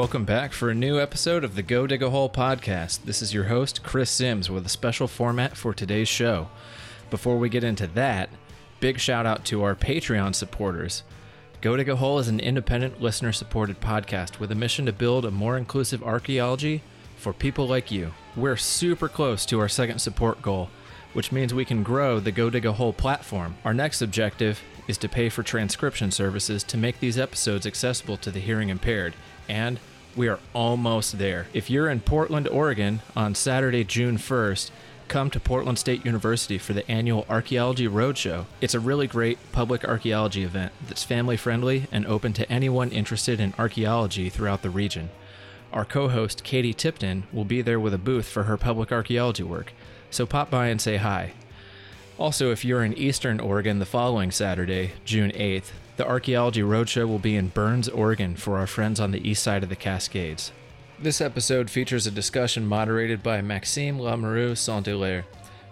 Welcome back for a new episode of the Go Dig a Hole podcast. This is your host, Chris Sims, with a special format for today's show. Before we get into that, big shout out to our Patreon supporters. Go Dig a Hole is an independent, listener supported podcast with a mission to build a more inclusive archaeology for people like you. We're super close to our second support goal, which means we can grow the Go Dig a Hole platform. Our next objective is to pay for transcription services to make these episodes accessible to the hearing impaired, and we are almost there. If you're in Portland, Oregon on Saturday, June 1st, come to Portland State University for the annual Archaeology Roadshow. It's a really great public archaeology event that's family friendly and open to anyone interested in archaeology throughout the region. Our co host, Katie Tipton, will be there with a booth for her public archaeology work, so pop by and say hi. Also, if you're in Eastern Oregon the following Saturday, June 8th, the Archaeology Roadshow will be in Burns, Oregon for our friends on the east side of the Cascades. This episode features a discussion moderated by Maxime Lamoureux Saint Hilaire,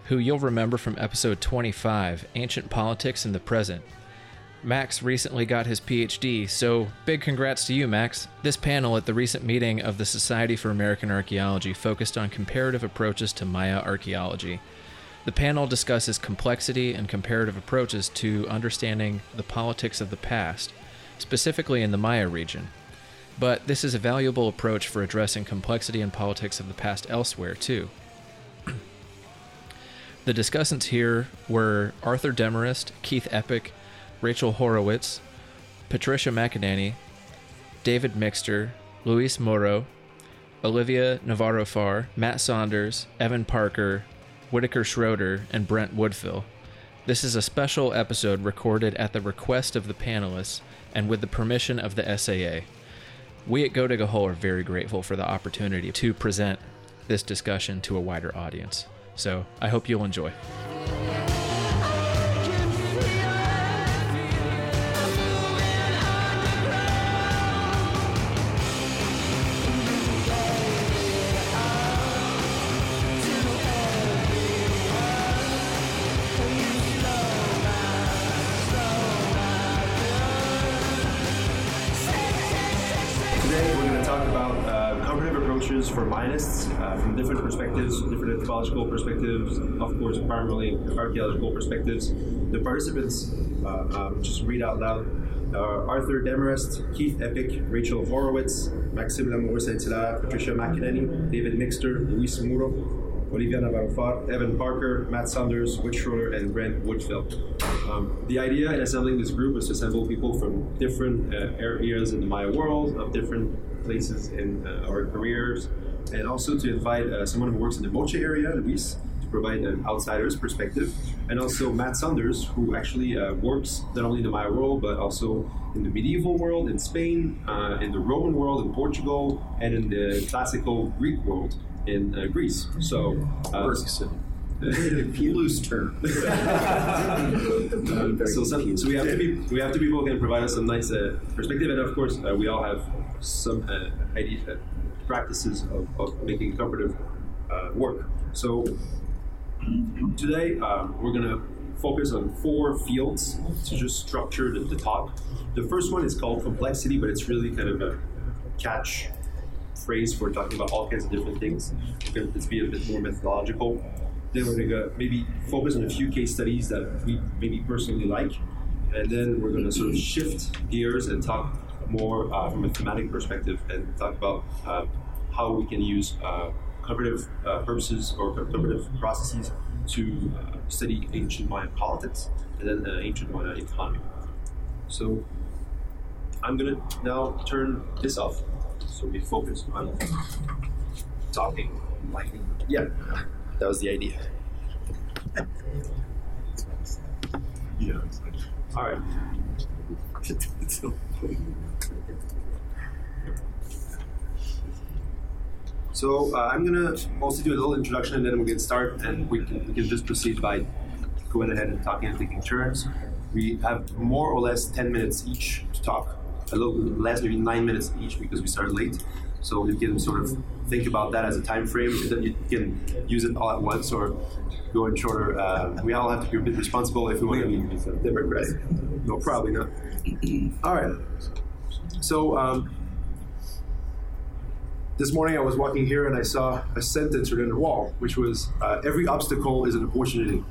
who you'll remember from episode 25 Ancient Politics in the Present. Max recently got his PhD, so big congrats to you, Max. This panel at the recent meeting of the Society for American Archaeology focused on comparative approaches to Maya archaeology. The panel discusses complexity and comparative approaches to understanding the politics of the past, specifically in the Maya region. But this is a valuable approach for addressing complexity and politics of the past elsewhere, too. the discussants here were Arthur Demarest, Keith Eppich, Rachel Horowitz, Patricia McAnany, David Mixter, Luis Muro, Olivia Navarro Farr, Matt Saunders, Evan Parker, Whitaker Schroeder, and Brent Woodfill. This is a special episode recorded at the request of the panelists and with the permission of the SAA. We at Go are very grateful for the opportunity to present this discussion to a wider audience. So I hope you'll enjoy. Anthropological perspectives, of course, primarily archaeological perspectives. The participants, uh, um, just read out loud, are Arthur Demarest, Keith Eppich, Rachel Horowitz, Maxime Lamoureux Saint-Hilaire, Patricia McAnany, David Mixter, Luis Muro, Olivia Navarro Evan Parker, Matt Saunders, Whit Schroeder, and Brent Woodfill. Um, the idea in assembling this group was to assemble people from different uh, areas in the Maya world, of different places in uh, our careers, and also to invite uh, someone who works in the Moche area, Luis, to provide an outsider's perspective, and also Matt Saunders, who actually uh, works not only in the Maya world, but also in the medieval world in Spain, uh, in the Roman world in Portugal, and in the classical Greek world in uh, Greece. So, uh, loose term. um, so, some, so we have to be we have to people who can provide us some nice uh, perspective, and of course uh, we all have some uh, idea, uh, practices of, of making comparative uh, work. So today um, we're gonna focus on four fields to just structure the, the talk. The first one is called complexity, but it's really kind of a catch phrase for talking about all kinds of different things. We're going to be a bit more methodological. Then we're going to maybe focus on a few case studies that we maybe personally like, and then we're going to sort of shift gears and talk more uh, from a thematic perspective and talk about uh, how we can use uh, comparative uh, purposes or comparative processes to uh, study ancient Mayan politics and then ancient Mayan economy. So I'm going to now turn this off so we focus on talking. Lighting. Yeah, that was the idea. Yeah. All right. So uh, I'm gonna also do a little introduction, and then we can start, and we can, we can just proceed by going ahead and talking and taking turns. We have more or less 10 minutes each to talk, a little less, maybe nine minutes each because we started late. So you can sort of think about that as a time frame, and then you can use it all at once or go in shorter. Uh, we all have to be a bit responsible if we want to be democratic. No, probably not. All right. So um, this morning I was walking here and I saw a sentence written on the wall, which was uh, every obstacle is an opportunity.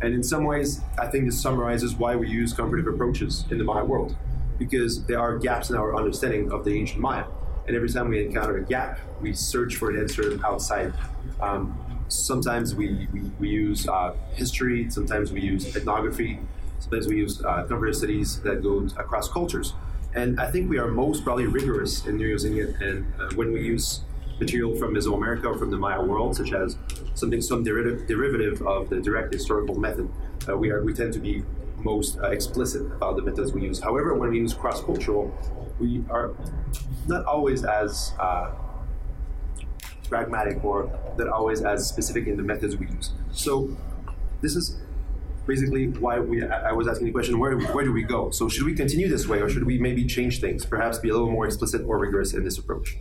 And in some ways, I think this summarizes why we use comparative approaches in the Maya world, because there are gaps in our understanding of the ancient Maya. And every time we encounter a gap, we search for an answer outside. Um, sometimes we, we, we use uh, history, sometimes we use ethnography, sometimes we use uh, comparative studies that go across cultures. And I think we are most probably rigorous in using it. And uh, when we use material from Mesoamerica or from the Maya world, such as something some derivative, derivative of the direct historical method, uh, we are we tend to be most uh, explicit about the methods we use. However, when we use cross cultural, we are not always as uh, pragmatic or not always as specific in the methods we use. So this is basically why we I was asking the question where where do we go? So should we continue this way or should we maybe change things? Perhaps be a little more explicit or rigorous in this approach.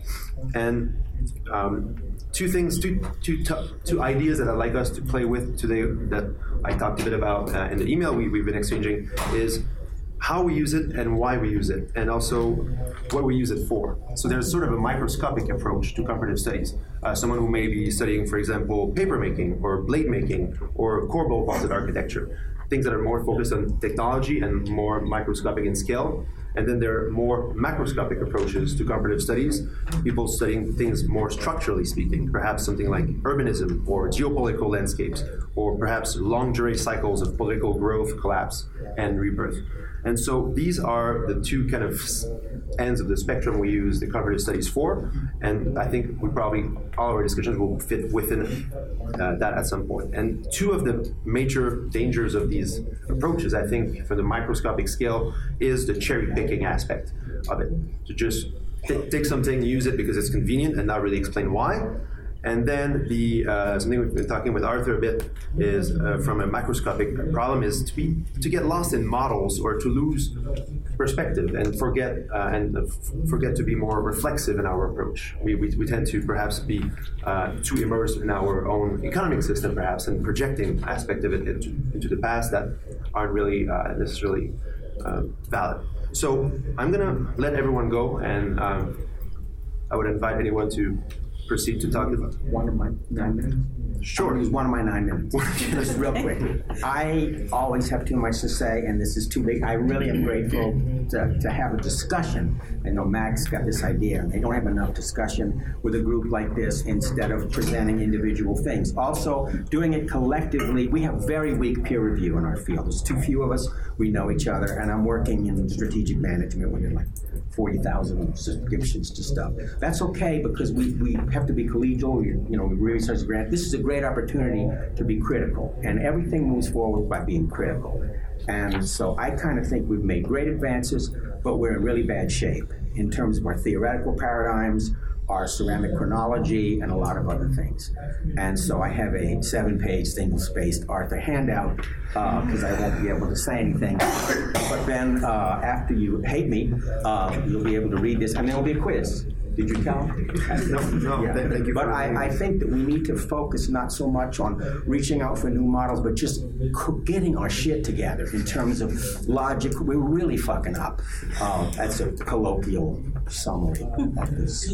And um, two things, two, two, two ideas that I'd like us to play with today that I talked a bit about uh, in the email we, we've been exchanging is how we use it and why we use it, and also what we use it for. So there's sort of a microscopic approach to comparative studies. Uh, someone who may be studying, for example, paper making or blade making or corbel vaulted architecture, things that are more focused on technology and more microscopic in scale. And then there are more macroscopic approaches to comparative studies, people studying things more structurally speaking, perhaps something like urbanism or geopolitical landscapes, or perhaps long duration cycles of political growth, collapse, and rebirth. And so these are the two kind of ends of the spectrum we use the comparative studies for. And I think we probably, all our discussions will fit within uh, that at some point. And two of the major dangers of these approaches, I think, for the microscopic scale, is the cherry picking aspect of it. To just take something, use it because it's convenient, and not really explain why. And then the uh, something we've been talking with Arthur a bit is uh, from a macroscopic problem is to be to get lost in models or to lose perspective and forget uh, and forget to be more reflexive in our approach. We, we, we tend to perhaps be uh, too immersed in our own economic system, perhaps, and projecting aspect of it into, into the past that aren't really uh, necessarily um, valid. So I'm gonna let everyone go, and um, I would invite anyone to proceed to talk about? One of my nine minutes. Sure. Use one of my nine minutes. Just real quick. I always have too much to say, and this is too big. I really am grateful to, to have a discussion. I know Max got this idea, and they don't have enough discussion with a group like this instead of presenting individual things. Also, doing it collectively, we have very weak peer review in our field. There's too few of us. We know each other, and I'm working in strategic management when you're like 40,000 subscriptions to stuff. That's okay because we, we have to be collegial. You, you know, research grant. This is a great opportunity to be critical, and everything moves forward by being critical. And so I kind of think we've made great advances, but we're in really bad shape in terms of our theoretical paradigms, our ceramic chronology, and a lot of other things. And so I have a seven page single spaced Arthur handout because uh, I won't be able to say anything. But then uh, after you hate me, uh, you'll be able to read this, and there will be a quiz. Did you count? no, no. Yeah. Thank you. But I, I, think that we need to focus not so much on reaching out for new models, but just getting our shit together in terms of logic. We're really fucking up. Uh, that's a colloquial summary of this.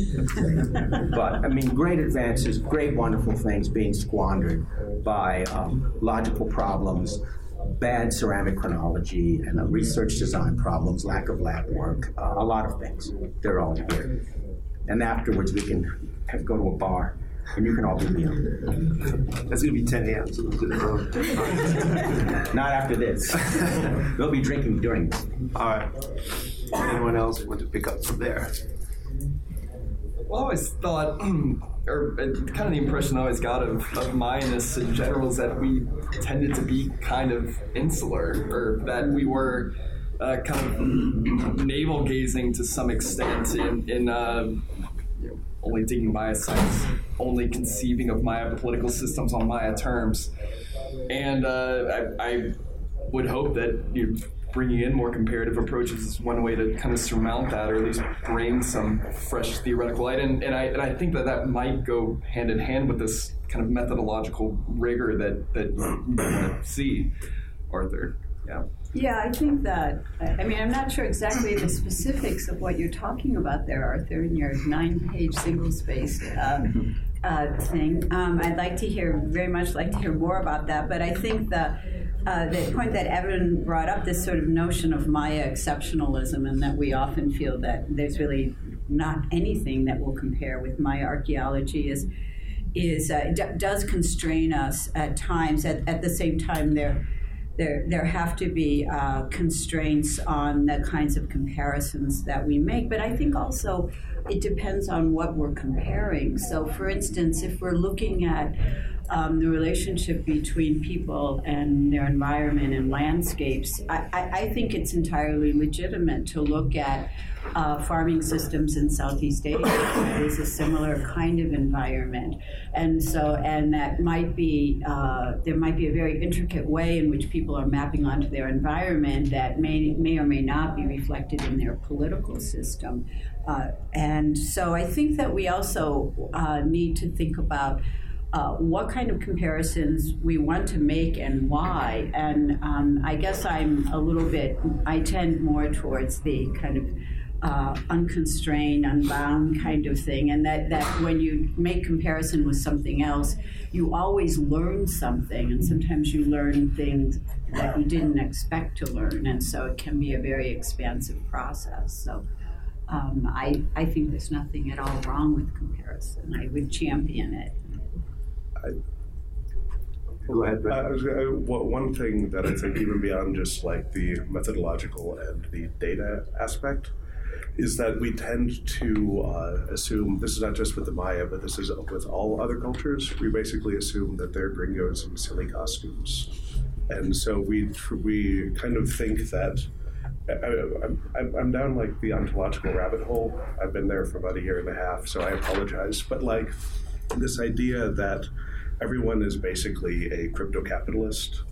but I mean, great advances, great wonderful things being squandered by um, logical problems bad ceramic chronology and research design problems, lack of lab work, uh, a lot of things. They're all here and afterwards we can have, go to a bar and you can all be meal. That's going to be 10 a.m. So Not after this. we'll be drinking during this. All right. Anyone else want to pick up from there? Well, I always thought, or kind of the impression I always got of, of Mayanists in general is that we tended to be kind of insular, or that we were uh, kind of navel gazing to some extent in, in uh, you know, only digging Maya sites, only conceiving of Maya political systems on Maya terms. And uh, I, I, would hope that you know, bringing in more comparative approaches is one way to kind of surmount that, or at least bring some fresh theoretical light. And, and I and I think that that might go hand in hand with this kind of methodological rigor that that you see, Arthur. Yeah. Yeah, I think that. I mean, I'm not sure exactly the specifics of what you're talking about there, Arthur, in your nine-page single-spaced uh, uh, thing. Um, I'd like to hear very much like to hear more about that. But I think the uh, the point that Evan brought up, this sort of notion of Maya exceptionalism, and that we often feel that there's really not anything that will compare with Maya archaeology, is is uh, d- does constrain us at times. At, at the same time, there there, there have to be uh, constraints on the kinds of comparisons that we make. But I think also it depends on what we're comparing. So, for instance, if we're looking at um, the relationship between people and their environment and landscapes, I, I, I think it's entirely legitimate to look at uh, farming systems in Southeast Asia. That is a similar kind of environment, and so and that might be uh, there might be a very intricate way in which people are mapping onto their environment that may may or may not be reflected in their political system, uh, and so I think that we also uh, need to think about uh, what kind of comparisons we want to make and why. And um, I guess I'm a little bit, I tend more towards the kind of uh, unconstrained, unbound kind of thing. And that, that when you make comparison with something else, you always learn something. And sometimes you learn things that you didn't expect to learn. And so it can be a very expansive process. So um, I, I think there's nothing at all wrong with comparison. I would champion it. Go ahead. Uh, uh, one thing that I think, even beyond just like the methodological and the data aspect, is that we tend to uh, assume this is not just with the Maya, but this is with all other cultures. We basically assume that they're gringos in silly costumes, and so we we kind of think that. I, I'm, I'm down like the ontological rabbit hole. I've been there for about a year and a half, so I apologize. But like this idea that everyone is basically a crypto capitalist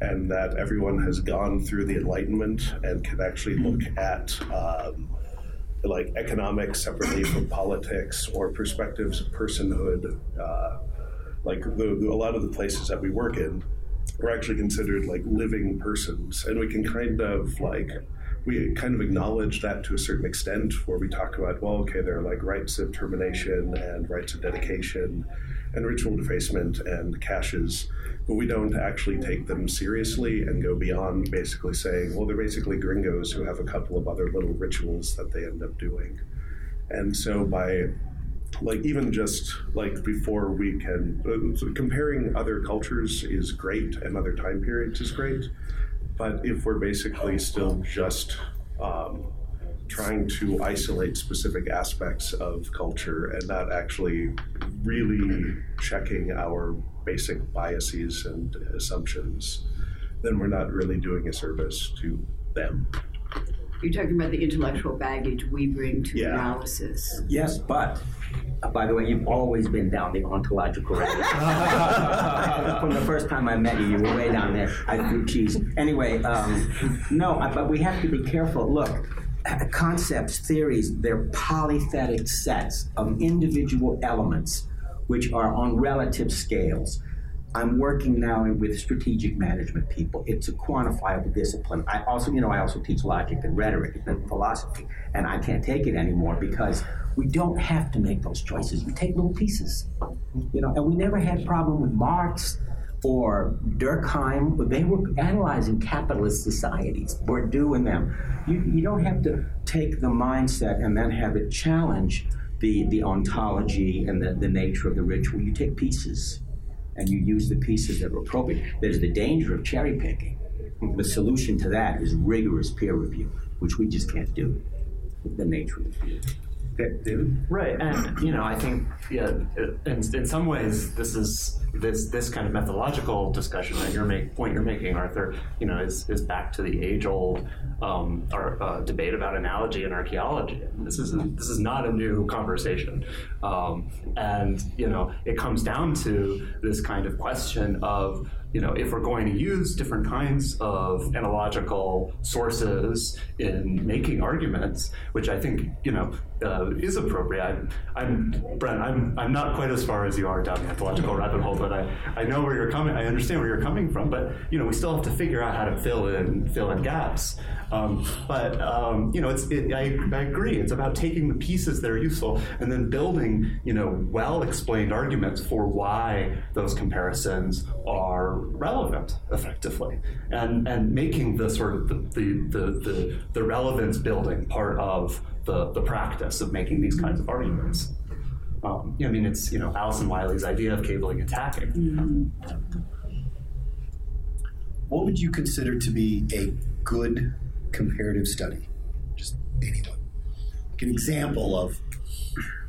and that everyone has gone through the Enlightenment and can actually look at um, like economics separately from politics or perspectives of personhood. Uh, like the, the, a lot of the places that we work in, we're actually considered like living persons, and we can kind of like we kind of acknowledge that to a certain extent, where we talk about, well, okay, there are like rites of termination and rites of dedication and ritual defacement and caches, but we don't actually take them seriously and go beyond basically saying, well, they're basically gringos who have a couple of other little rituals that they end up doing. And so by like even just like before we can uh, comparing other cultures is great and other time periods is great but if we're basically still just um, trying to isolate specific aspects of culture and not actually really checking our basic biases and assumptions, then we're not really doing a service to them. You're talking about the intellectual baggage we bring to Yeah. analysis. Yes, but uh, by the way, you've always been down the ontological road. From the first time I met you, you were way down there. I threw cheese. Anyway, um, no, I- but we have to be careful. Look, concepts, theories, they're polythetic sets of individual elements which are on relative scales. I'm working now with strategic management people. It's a quantifiable discipline. I also, you know, I also teach logic and rhetoric and philosophy, and I can't take it anymore because we don't have to make those choices. We take little pieces, you know, and we never had problem with Marx or Durkheim, but they were analyzing capitalist societies, Bourdieu and them. You, you don't have to take the mindset and then have it challenge the, the ontology and the, the nature of the ritual. You take pieces and you use the pieces that are appropriate. There's the danger of cherry picking. The solution to that is rigorous peer review, which we just can't do. with The nature of the field. Okay, Right, and you know, I think yeah, in, in some ways, this is this this kind of methodological discussion that you're make point you're making, Arthur. You know, is is back to the age old um, our, uh, debate about analogy and archaeology. This is this is not a new conversation, um, and you know, it comes down to this kind of question of you know, if we're going to use different kinds of analogical sources in making arguments, which I think you know uh, is appropriate. I, am Brent. I'm I'm not quite as far as you are down the ontological rabbit hole, but I, I know where you're coming. I understand where you're coming from, but you know we still have to figure out how to fill in fill in gaps. Um, but um, you know, it's it, I, I agree. It's about taking the pieces that are useful and then building you know well explained arguments for why those comparisons are relevant effectively, and and making the sort of the the the, the, the relevance building part of the, the practice of making these kinds of arguments. Um, I mean, it's you know Alison Wylie's idea of cabling and tacking. Mm-hmm. What would you consider to be a good comparative study? Just anyone. Like an example of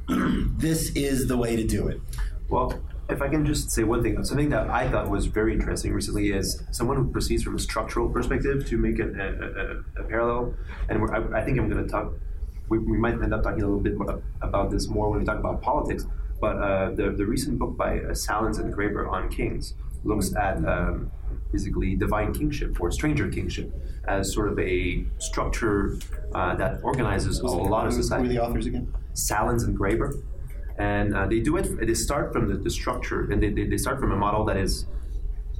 this is the way to do it. Well, if I can just say one thing, something that I thought was very interesting recently is someone who proceeds from a structural perspective to make a, a, a, a parallel. And I, I, think I'm going to talk we, we might end up talking a little bit more about this more when we talk about politics. But uh, the, the recent book by uh, Sahlins and Graeber on kings looks at um, basically divine kingship or stranger kingship as sort of a structure uh, that organizes a lot of society. Who are the authors again? Sahlins and Graeber. And uh, they do it, they start from the, the structure, and they, they, they start from a model that is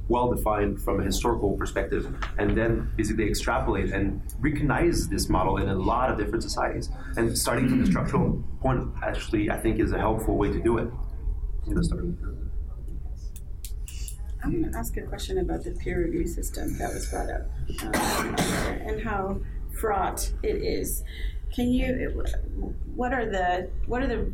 well defined from a historical perspective, and then basically extrapolate and recognize this model in a lot of different societies. And starting from the structural point, actually, I think is a helpful way to do it. I'm going to ask a question about the peer review system that was brought up um, and how fraught it is. Can you? What are the what are the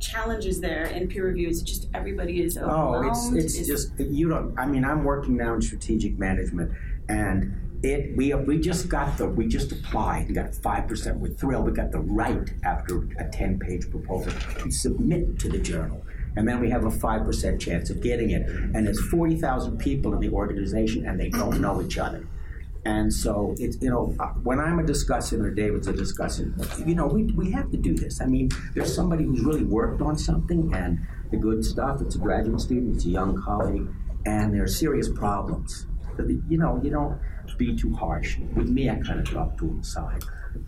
challenges there in peer review? Is it just everybody is overwhelmed? Oh, it's, it's is just you don't. I mean, I'm working now in strategic management, and it we we just got the we just applied and got five percent. We're thrilled. We got the right after a ten page proposal to submit to the journal. And then we have a 5% chance of getting it. And there's 40,000 people in the organization, and they don't know each other. And so it's you know uh, when I'm a discussant or David's a discussant, you know we, we have to do this. I mean, there's somebody who's really worked on something and the good stuff. It's a graduate student, it's a young colleague, and there are serious problems. You know, you don't be too harsh. With me, I kind of drop to the side.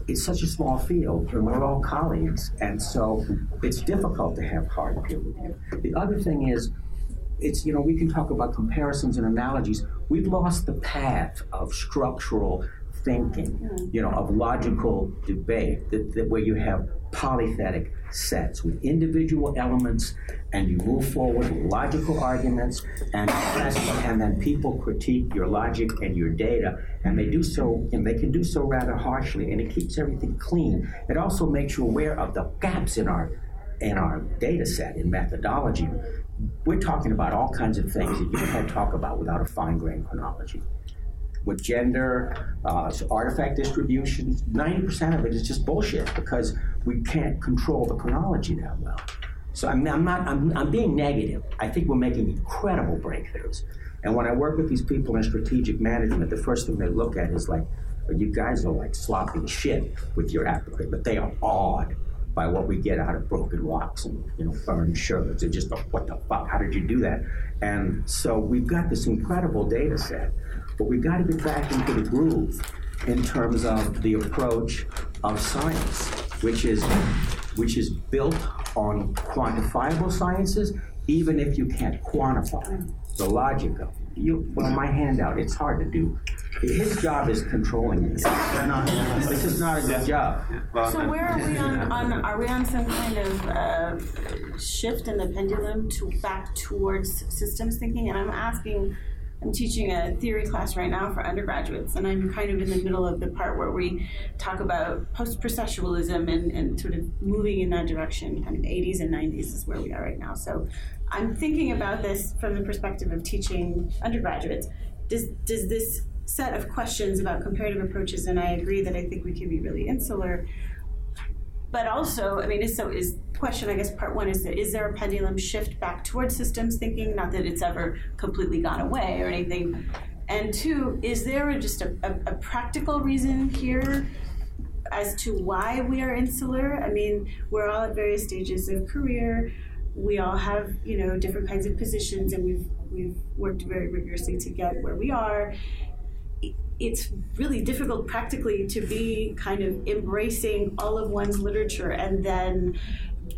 It's such a small field, and we're all colleagues, and so it's difficult to have hard peer review. The other thing is it's you know we can talk about comparisons and analogies. We've lost the path of structural thinking, you know, of logical debate that, that where you have polythetic sets with individual elements and you move forward with logical arguments and and then people critique your logic and your data and they do so and they can do so rather harshly and it keeps everything clean. It also makes you aware of the gaps in our in our data set in methodology we're talking about all kinds of things that you can't talk about without a fine grained chronology. With gender, uh, artifact distributions, 90% of it is just bullshit because we can't control the chronology that well. So I'm, I'm not, I'm, I'm being negative. I think we're making incredible breakthroughs. And when I work with these people in strategic management, the first thing they look at is like, you guys are like sloppy shit with your applicant, but they are awed by what we get out of broken rocks and you know burned sherds. They're just what the fuck? How did you do that? And so we've got this incredible data set, but we've got to get back into the groove in terms of the approach of science, which is which is built on quantifiable sciences, even if you can't quantify the logic of you. Well, my handout, it's hard to do his job is controlling this. this is not a good job. So where are we on, on are we on some kind of uh, shift in the pendulum to back towards systems thinking? And I'm asking I'm teaching a theory class right now for undergraduates, and I'm kind of in the middle of the part where we talk about post processualism and, and sort of moving in that direction. Kind of 80s and 90s is where we are right now. So I'm thinking about this from the perspective of teaching undergraduates. Does, does this set of questions about comparative approaches, and I agree that I think we can be really insular. But also, I mean, so is question. I guess part one is that is there a pendulum shift back towards systems thinking? Not that it's ever completely gone away or anything. And two, is there just a, a, a practical reason here as to why we are insular? I mean, we're all at various stages of career we all have you know different kinds of positions, and we've we've worked very rigorously to get where we are. It's really difficult practically to be kind of embracing all of one's literature and then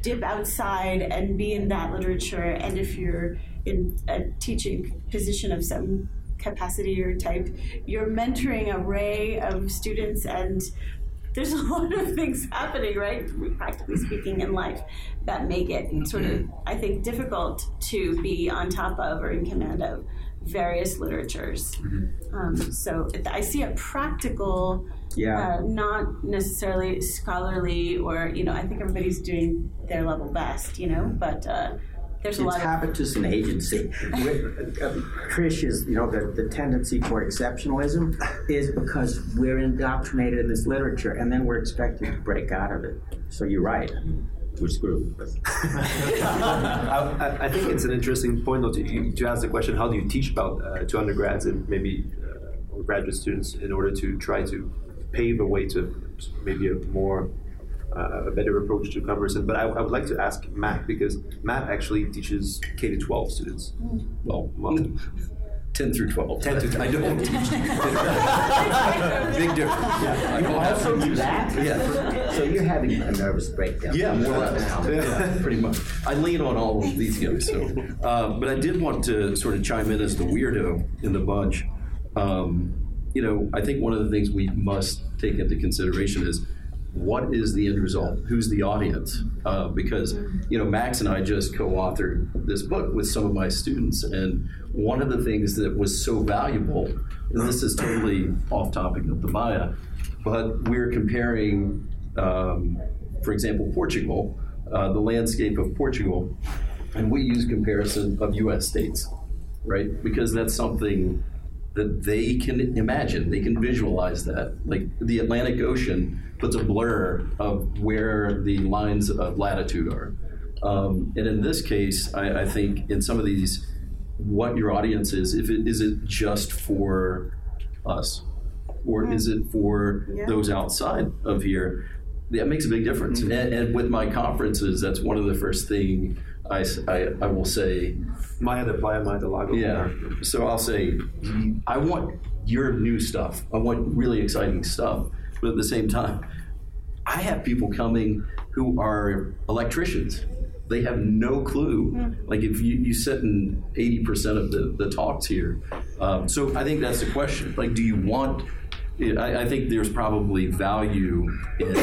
dip outside and be in that literature. And if you're in a teaching position of some capacity or type, you're mentoring a array of students and there's a lot of things happening, right? Practically speaking, in life that make it sort of, mm-hmm. I think, difficult to be on top of or in command of various literatures. Um, so I see a practical, Yeah. uh, not necessarily scholarly, or you know, I think everybody's doing their level best, you know, but uh, there's a It's lot of habitus and agency. Uh, Trish is, you know, the, the tendency toward exceptionalism is because we're indoctrinated in this literature and then we're expected to break out of it. So you're right. We're screwed. I, I- I think it's an interesting point though to, to ask the question: How do you teach about uh, to undergrads and maybe uh, or graduate students in order to try to pave a way to maybe a more uh, a better approach to conversation? But I, I would like to ask Matt because Matt actually teaches K to twelve students. Well, well, 10 through 12. 10 to I don't teach. Big difference. Yeah. you also do that? Yeah. So you're having a nervous breakdown. Yeah, more or less. Now. Pretty much. I lean on all of these guys. So, uh, but I did want to sort of chime in as the weirdo in the bunch. Um, you know, I think one of the things we must take into consideration is what is the end result? Who's the audience? Uh, because you know, Max and I just co-authored this book with some of my students, and one of the things that was so valuable, and this is totally off topic of the Maya, but we're comparing, um, for example, Portugal, uh, the landscape of Portugal, and we use comparison of U.S. states, right? Because that's something that they can imagine, they can visualize that. Like the Atlantic Ocean puts a blur of where the lines of latitude are. Um, and in this case, I, I think in some of these, what your audience is, if it is it just for us, or is it for Yeah. those outside of here? That makes a big difference. And, and with my conferences, that's one of the first thing I, s- I- I will say. Maya de Playa, Maya de Lago. Yeah. So I'll say, I want your new stuff. I want really exciting stuff. But at the same time, I have people coming who are electricians. They have no clue. Like if you, you sit in 80% of the, the talks here. Um, so I think that's the question. Like, do you want, I, I think there's probably value in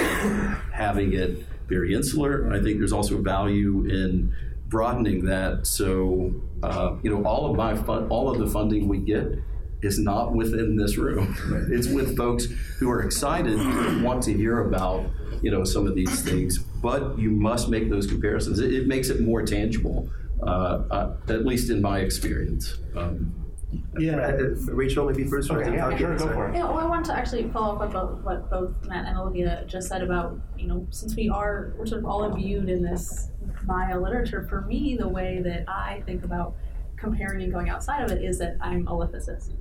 having it very insular. I think there's also value in broadening that. So, uh, you know, all of my fun, all of the funding we get is not within this room. It's with folks who are excited, want to hear about, you know, some of these things. But you must make those comparisons. It, it makes it more tangible, uh, uh, at least in my experience. Um, Uh, Rachel, maybe first. Okay, right? yeah, Okay, sure, go sorry. for it. Yeah, well, I want to actually follow up about what both Matt and Olivia just said about, you know, since we are, we're sort of all imbued in this Maya literature, for me, the way that I think about comparing and going outside of it is that I'm a lithicist.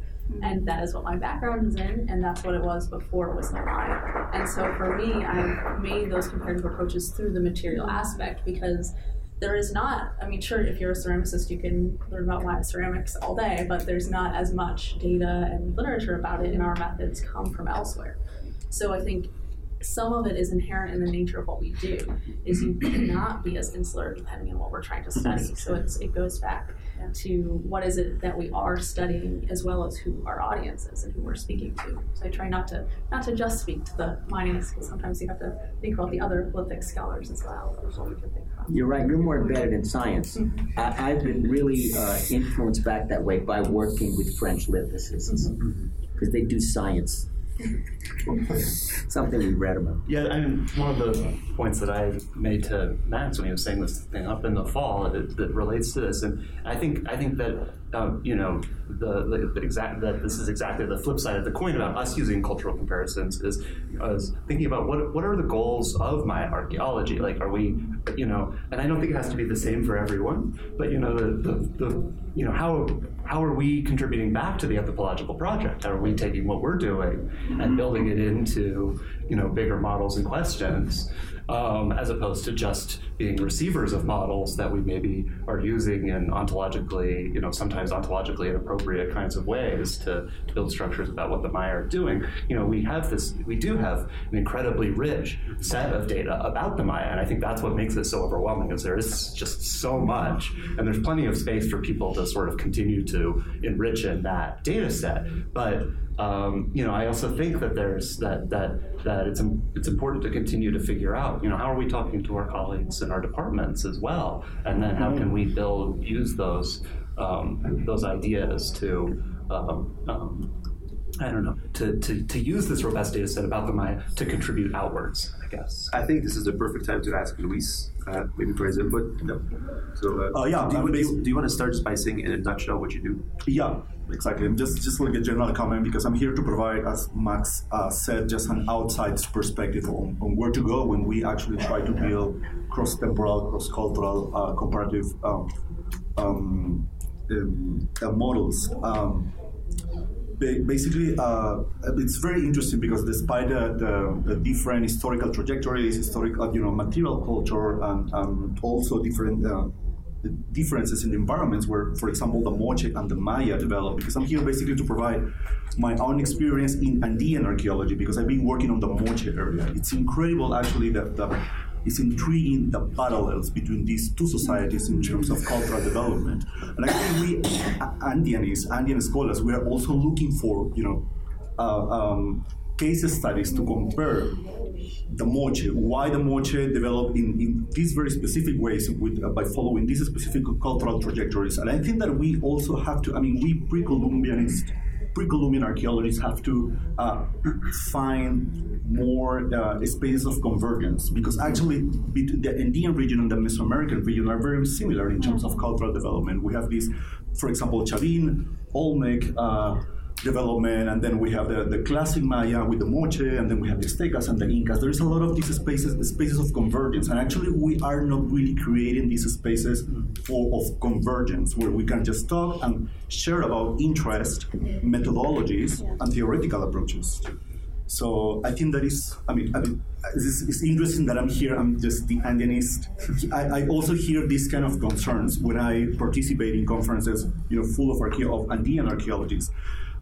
And that is what my background is in, and that's what it was before it was the Maya. And so for me, I've made those comparative approaches through the material aspect because there is not, I mean, sure, if you're a ceramicist, you can learn about Maya ceramics all day, but there's not as much data and literature about it, and our methods come from elsewhere. So I think some of it is inherent in the nature of what we do, is you cannot be as insular depending on what we're trying to study. So it's, it goes back to what is it that we are studying as well as who our audience is and who we're speaking to. So I try not to not to just speak to the minus because sometimes you have to think about the other lithic scholars as well. What we can think about. You're right. You're more embedded in science. Mm-hmm. I, I've been really uh, influenced back that way by working with French lithicists because mm-hmm. mm-hmm. they do science. Something we read about. Yeah, and one of the points that I made to Max when he was saying this thing up in the fall that, that relates to this, and I think I think that um, you know the, the, the exact that this is exactly the flip side of the coin about us using cultural comparisons is is thinking about what what are the goals of my archaeology? Like, are we you know? And I don't think it has to be the same for everyone, but you know the the, the you know how how are we contributing back to the anthropological project? How are we taking what we're doing and building it into you know bigger models and questions um, as opposed to just being receivers of models that we maybe are using in ontologically, you know, sometimes ontologically inappropriate kinds of ways to, to build structures about what the Maya are doing. You know, we have this, we do have an incredibly rich set of data about the Maya, and I think that's what makes it so overwhelming. Is there is just so much, and there's plenty of space for people to sort of continue to enrich in that data set, but um, you know, I also think that there's that that that it's it's important to continue to figure out, you know, how are we talking to our colleagues in our departments as well, and then how can we build use those um, those ideas to um, um I don't know, to, to, to use this robust data set about the Maya to contribute outwards, I guess. I think this is the perfect time to ask Luis, uh, maybe for his input. No. So, uh, uh, yeah, do you, do, you, do you want to start just by saying in a nutshell what you do? Yeah, exactly. I'm just just like a general comment because I'm here to provide, as Max uh, said, just an outside perspective on, on, where to go when we actually try to build cross-temporal, cross-cultural, uh, comparative um, um, um, uh, models. Um, basically, uh, it's very interesting because despite the, the, the, different historical trajectories, historical, you know, material culture, and, and also different uh, differences in the environments where, for example, the Moche and the Maya developed, because I'm here basically to provide my own experience in Andean archaeology, because I've been working on the Moche area. It's incredible, actually, that the is intriguing the parallels between these two societies in terms of cultural development. And I think we Andeanists, Andean scholars, we are also looking for, you know, uh, um, case studies to compare the moche, why the moche developed in, in these very specific ways with, uh, by following these specific cultural trajectories. And I think that we also have to, I mean, we pre-Columbianists pre-Columbian archaeologists have to uh, find more uh, spaces of convergence because actually the Andean region and the Mesoamerican region are very similar in terms of cultural development. We have these, for example, Chavin, Olmec, uh, development, and then we have the, the classic Maya with the Moche, and then we have the Aztecas and the Incas. There is a lot of these spaces, spaces of convergence, and actually we are not really creating these spaces for, of convergence where we can just talk and share about interest, methodologies, and theoretical approaches. So I think that is, I mean, I mean it's, it's, interesting that I'm here. I'm just the Andeanist. I, I, also hear these kind of concerns when I participate in conferences, you know, full of, of Andean archaeologists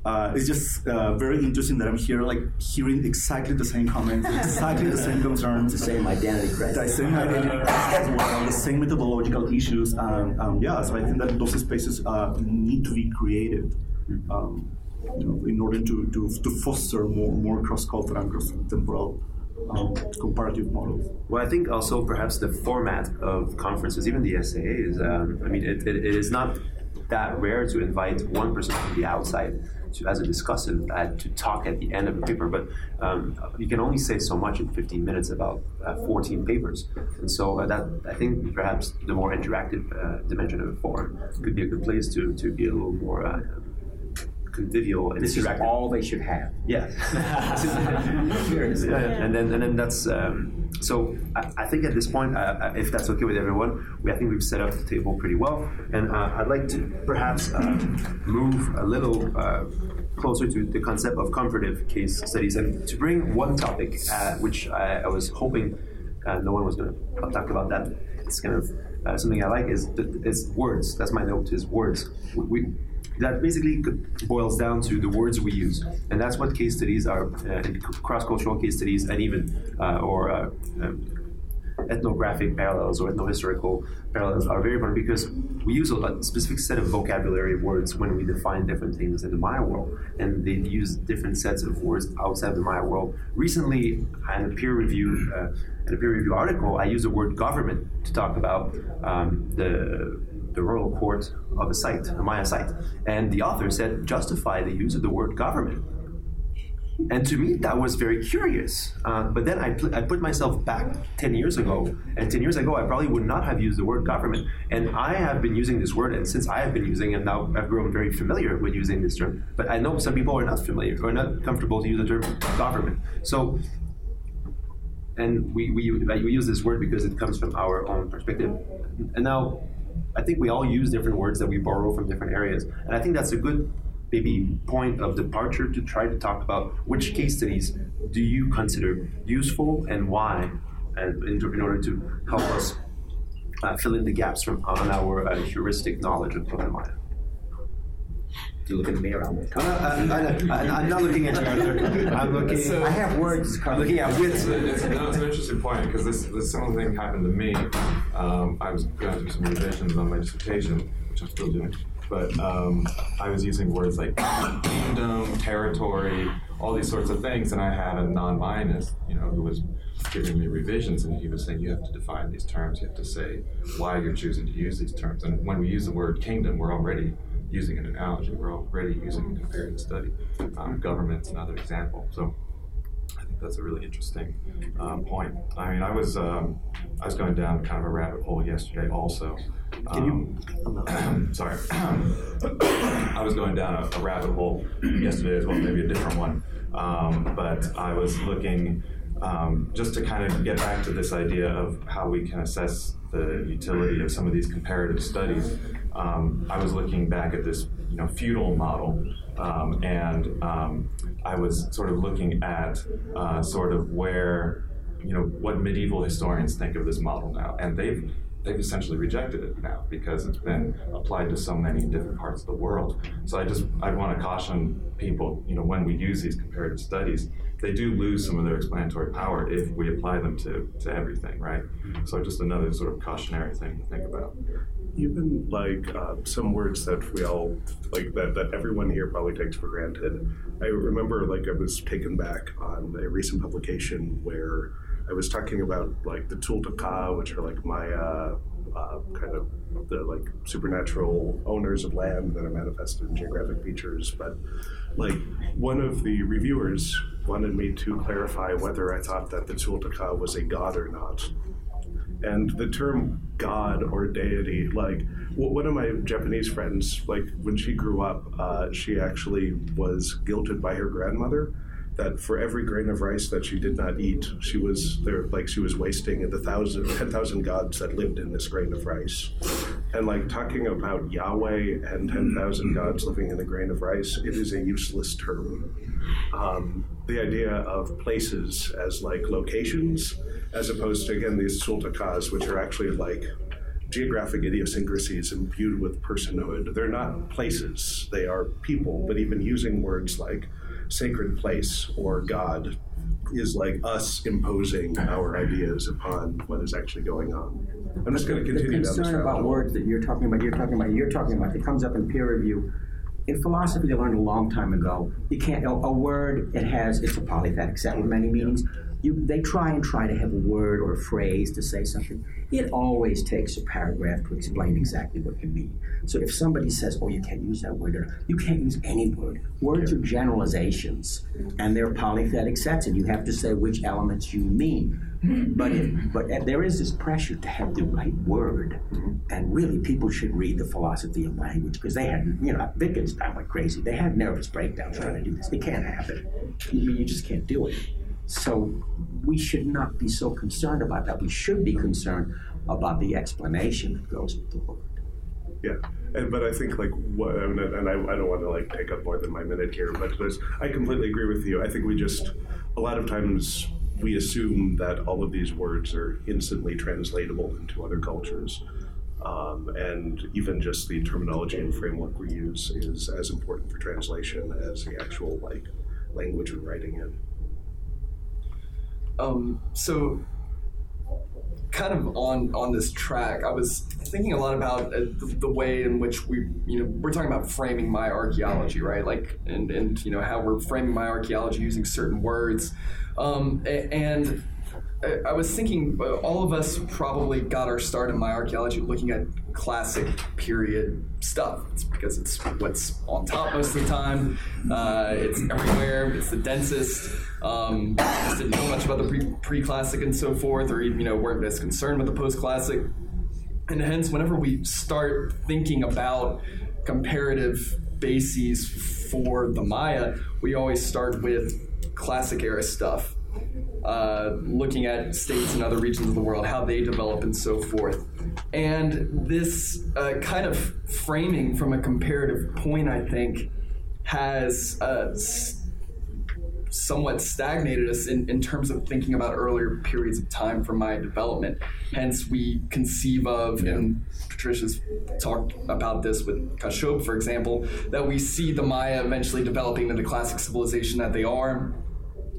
uh, it's just uh, very interesting that I'm here, like hearing exactly the same comments, exactly the same concerns, the same identity crisis, the same identity crisis as well, the same methodological issues. Um, um, yeah, so I think that those spaces uh, need to be created. Um, you know, in order to, to, to foster more, more cross-cultural and cross-temporal um, comparative models. Well, I think also perhaps the format of conferences, even the SAA, um, I mean, it, it, it is not that rare to invite one person from the outside to, as a discussant uh, to talk at the end of a paper, but um, you can only say so much in 15 minutes about uh, 14 papers. And so uh, that I think perhaps the more interactive uh, dimension of a forum could be a good place to, to be a little more uh, convivial and this interactive. is all they should have. Yeah. yeah. And then and then that's um, so. I, I, think at this point, uh, uh, if that's okay with everyone, we I think we've set up the table pretty well, and uh, I'd like to perhaps uh, move a little. Uh, closer to the concept of comparative case studies and to bring one topic uh, which I, I, was hoping no one was going to talk about that it's kind of something I like is, is words that's my note is words we, that basically boils down to the words we use, and that's what case studies are, uh, cross-cultural case studies, and even uh, or uh, um, ethnographic parallels or ethnohistorical parallels are very important because we use a, specific set of vocabulary words when we define different things in the Maya world, and they use different sets of words outside the Maya world. Recently, in a peer review, uh, in a peer review article, I used the word government to talk about um, the the royal court of a site, a Maya site. And the author said, justify the use of the word government. And to me, that was very curious. Uh, but then I, pl- I put myself back 10 years ago. And 10 years ago, I probably would not have used the word government. And I have been using this word, and since I have been using it, now I've grown very familiar with using this term. But I know some people are not familiar or not comfortable to use the term government. So, and we, we, we use this word because it comes from our own perspective. And now I think we all use different words that we borrow from different areas, and I think that's a good maybe point of departure to try to talk about which case studies do you consider useful and why, and in, in order to help us uh, fill in the gaps from on our uh, heuristic knowledge of Maya. You look at the uh, mirror. Uh, uh, I'm, I, am not looking at you. I'm looking. So, I have words. I'm looking at It's, it's, no, it's an interesting point because this, this similar thing happened to me. Um, I was going through some revisions on my dissertation, which I'm still doing, but um, I was using words like kingdom, territory, all these sorts of things, and I had a non-Mayanist, you know, who was giving me revisions, and he was saying you have to define these terms. You have to say why you're choosing to use these terms. And when we use the word kingdom, we're already using an analogy. We're already using a comparative study, um, government's another example. So I think that's a really interesting um, point. I mean, I was um, I was going down kind of a rabbit hole yesterday also. Can you? Um, sorry, I was going down a, a, rabbit hole yesterday as well, maybe a different one. Um, but I was looking um, just to kind of get back to this idea of how we can assess the utility of some of these comparative studies um, I was looking back at this, you know, feudal model, um, and um, I was sort of looking at uh, sort of where, you know, what medieval historians think of this model now, and they've they've essentially rejected it now because it's been applied to so many different parts of the world. So I just I want to caution people, you know, when we use these comparative studies, they do lose some of their explanatory power if we apply them to, to everything, right? So just another sort of cautionary thing to think about even like uh, some words that we all like that, that everyone here probably takes for granted. I remember like I was taken back on a recent publication where I was talking about like the Tultaka, which are like uh, uh, kind of the like supernatural owners of land that are manifested in geographic features. But like one of the reviewers wanted me to clarify whether I thought that the Tultaka was a god or not. And the term god or deity like one of my japanese friends like when she grew up uh, she actually was guilted by her grandmother that for every grain of rice that she did not eat she was there like she was wasting the thousand ten thousand gods that lived in this grain of rice and like talking about yahweh and 10,000 gods living in a grain of rice it is a useless term um, the idea of places as like locations as opposed to again these sultakas, which are actually like geographic idiosyncrasies imbued with personhood. They're not places; they are people. But even using words like sacred place or God is like us imposing our ideas upon what is actually going on. I'm just going to continue. The concern about words that you're talking about, you're talking about, you're talking about, it comes up in peer review. In philosophy, they learned a long time ago. You can't a, word. It has it's a polythetic set with many meanings you, they try and try to have a word or a phrase to say something. It always takes a paragraph to explain exactly what you mean. So if somebody says, "Oh, you can't use that word," or you can't use any word. Words are generalizations, and they're polythetic sets, and you have to say which elements you mean. But it, but there is this pressure to have the right word, and really people should read the philosophy of language because they had, you know, Wittgenstein went crazy. They had nervous breakdowns trying to do this. They can't happen. You, you just can't do it. So we should not be so concerned about that. We should be concerned about the explanation that goes with the word. Yeah, and, but I think like what, and I, I don't want to like take up more than my minute here, but I completely agree with you. I think we just a lot of times we assume that all of these words are instantly translatable into other cultures. Um, and even just the terminology and framework we use is as important for translation as the actual like language we're writing in. Um, so, kind of on on this track, I was thinking a lot about uh, the, the, way in which we, you know, we're talking about framing Maya archaeology, right? Like, and and you know how we're framing Maya archaeology using certain words, um, and I was thinking uh, all of us probably got our start in Maya archaeology looking at classic period stuff. It's because it's what's on top most of the time. Uh, it's everywhere. It's the densest. Um, just didn't know much about the pre classic and so forth, or you know weren't as concerned with the post classic. And hence, whenever we start thinking about comparative bases for the Maya, we always start with classic era stuff uh, looking at states and other regions of the world, how they develop, and so forth. And this uh, kind of framing from a comparative point, I think, has uh, somewhat stagnated us in, in terms of thinking about earlier periods of time for Maya development. Hence, we conceive of, and Patricia's talked about this with K'axob, for example, that we see the Maya eventually developing into the classic civilization that they are,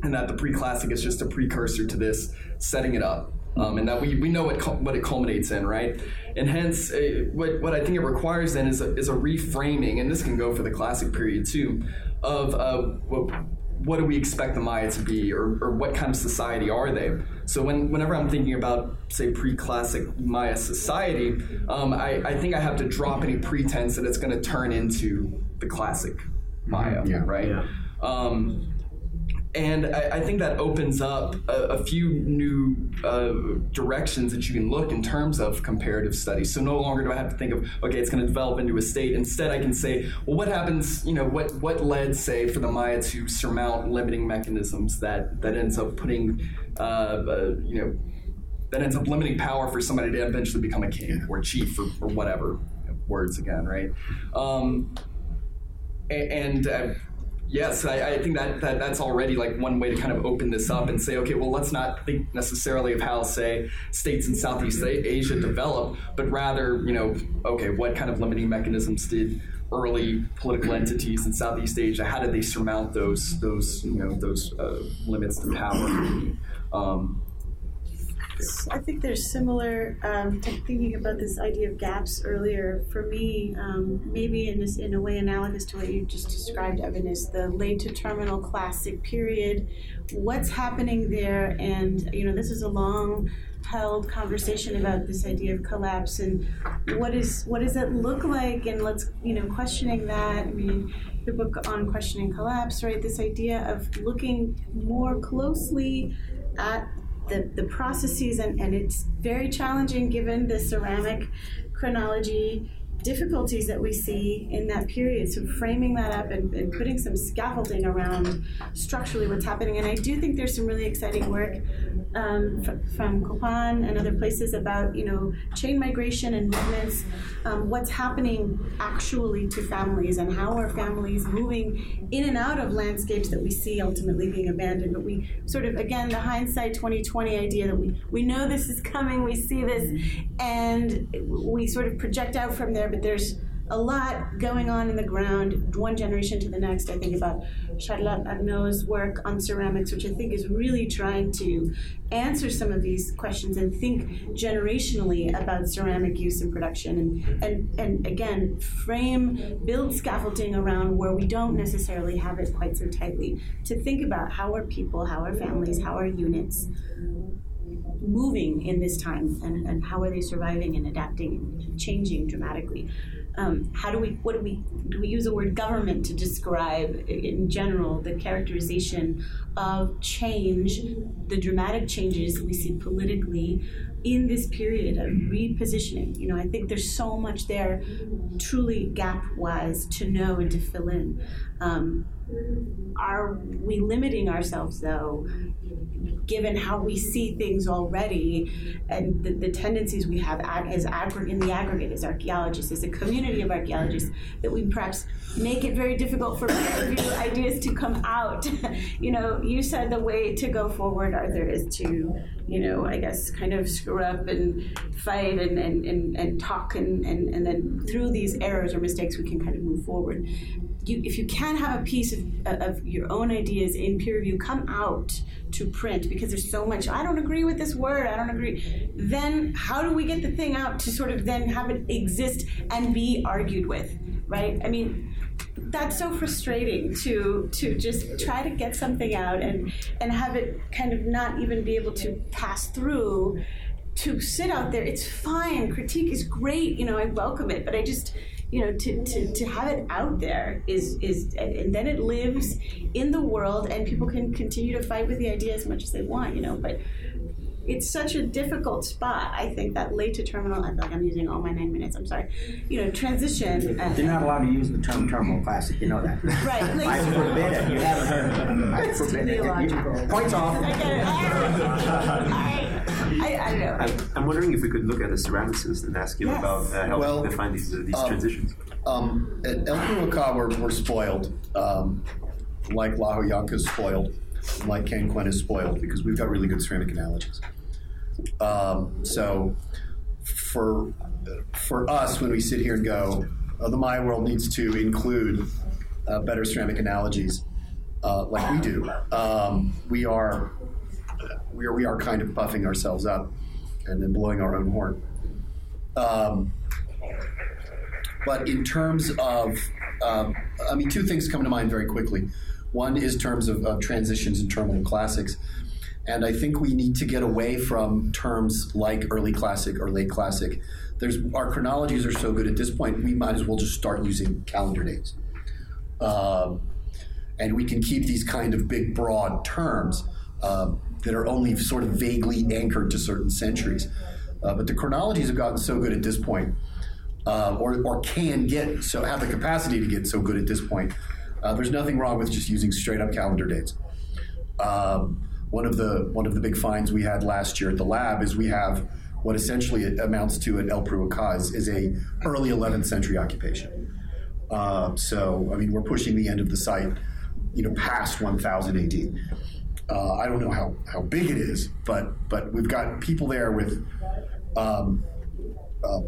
and that the pre-classic is just a precursor to this, setting it up. Um, and that we, we know what, what it culminates in, right? And hence, uh, what, what I think it requires then is a, is a reframing, and this can go for the classic period too, of uh, what, what do we expect the Maya to be, or, or what kind of society are they? So when, whenever I'm thinking about, say, pre-classic Maya society, um, I, I think I have to drop any pretense that it's going to turn into the classic Maya, right? Um, and I, I think that opens up a, a few new uh, directions that you can look in terms of comparative studies. So no longer do I have to think of okay, it's going to develop into a state. Instead, I can say, well, what happens? You know, what what led, say, for the Maya to surmount limiting mechanisms that that ends up putting, uh, uh, you know, that ends up limiting power for somebody to eventually become a king or chief or, or whatever words again, right? Um, a- and uh, yes, I, I think that, that that's already like one way to kind of open this up and say, okay, well, let's not think necessarily of how, say, states in Southeast Asia develop, but rather, you know, okay, what kind of limiting mechanisms did early political entities in Southeast Asia? How did they surmount those those you know those uh, limits to power? Um, I think there's similar um, to thinking about this idea of gaps earlier. For me, um, maybe in this, in a way analogous to what you just described, Evan, is the late to terminal classic period. What's happening there? And you know, this is a long held conversation about this idea of collapse and what is what does it look like and let's you know questioning that i mean the book on questioning collapse right this idea of looking more closely at the, the processes, and, and it's very challenging given the ceramic chronology difficulties that we see in that period. So, framing that up and, and putting some scaffolding around structurally what's happening. And I do think there's some really exciting work um, f- from Copan and other places about, you know, chain migration and movements, um, what's happening actually to families, and how are families moving in and out of landscapes that we see ultimately being abandoned. But we sort of, again, the hindsight 2020 idea that we, we know this is coming, we see this, and we sort of project out from there, but there's a lot going on in the ground, one generation to the next. I think about Charlotte Arnauld's work on ceramics, which I think is really trying to answer some of these questions and think generationally about ceramic use and production, and and and again frame, build scaffolding around where we don't necessarily have it quite so tightly. To think about how are people, how are families, how are units moving in this time and, and how are they surviving and adapting and changing dramatically um, how do we what do we do we use the word government to describe in general the characterization of change the dramatic changes we see politically in this period of repositioning. You know i think there's so much there truly gap wise to know and to fill in. Um, are we limiting ourselves though given how we see things already and the, the tendencies we have ag- as aggregate in the aggregate as archaeologists as a community of archaeologists that we perhaps make it very difficult for ideas to come out? You know you said the way to go forward arthur is to you know i guess kind of screw up and fight and, and, and, and talk and, and, and then through these errors or mistakes we can kind of move forward. You, if you can have a piece of, uh, of your own ideas in peer review come out to print because there's so much i don't agree with this word i don't agree then how do we get the thing out to sort of then have it exist and be argued with right? I mean that's so frustrating to to just try to get something out and and have it kind of not even be able to pass through to sit out there. It's fine. Critique is great. You know i welcome it but i just you know to, to, to have it out there is is and, then it lives in the world and people can continue to fight with the idea as much as they want you know but it's such a difficult spot. I think that late to terminal. I feel like I'm using all my nine minutes. I'm sorry. You know, transition. And, You're not allowed to use the term terminal classic. You know that. Right. Like, I forbid it. You haven't heard it. I forbid it. Points off. I get it. All right. All right. I, I don't know. I'm, I'm wondering if we could look at the ceramicist and ask him Yes. about uh, helping Well, define these, uh, these um, transitions. Um, at El Perú-Waka', we're, we're spoiled, um, like La Joyanca is spoiled, like Cancuen is spoiled, because we've got really good ceramic analogies. Um, so for for us, when we sit here and go, oh, the Maya world needs to include uh, better ceramic analogies, uh, like we do, um, we are we are we are kind of puffing ourselves up and then blowing our own horn. Um, but in terms of, um, I mean, two things come to mind very quickly. One is terms of, of transitions and terminal classics. And I think we need to get away from terms like early classic or late classic. There's our chronologies are so good at this point, we might as well just start using calendar dates. Um, and we can keep these kind of big, broad terms uh, that are only sort of vaguely anchored to certain centuries. Uh, but the chronologies have gotten so good at this point, uh, or, or can get so have the capacity to get so good at this point. Uh, there's nothing wrong with just using straight up calendar dates. Um, one of the one of the big finds we had last year at the lab is we have what essentially amounts to an El Perú-Waka' is, is a early 11th century occupation. Uh, so I mean we're pushing the end of the site, you know, past 1000 AD. Uh, I don't know how, how big it is, but but we've got people there with um, uh,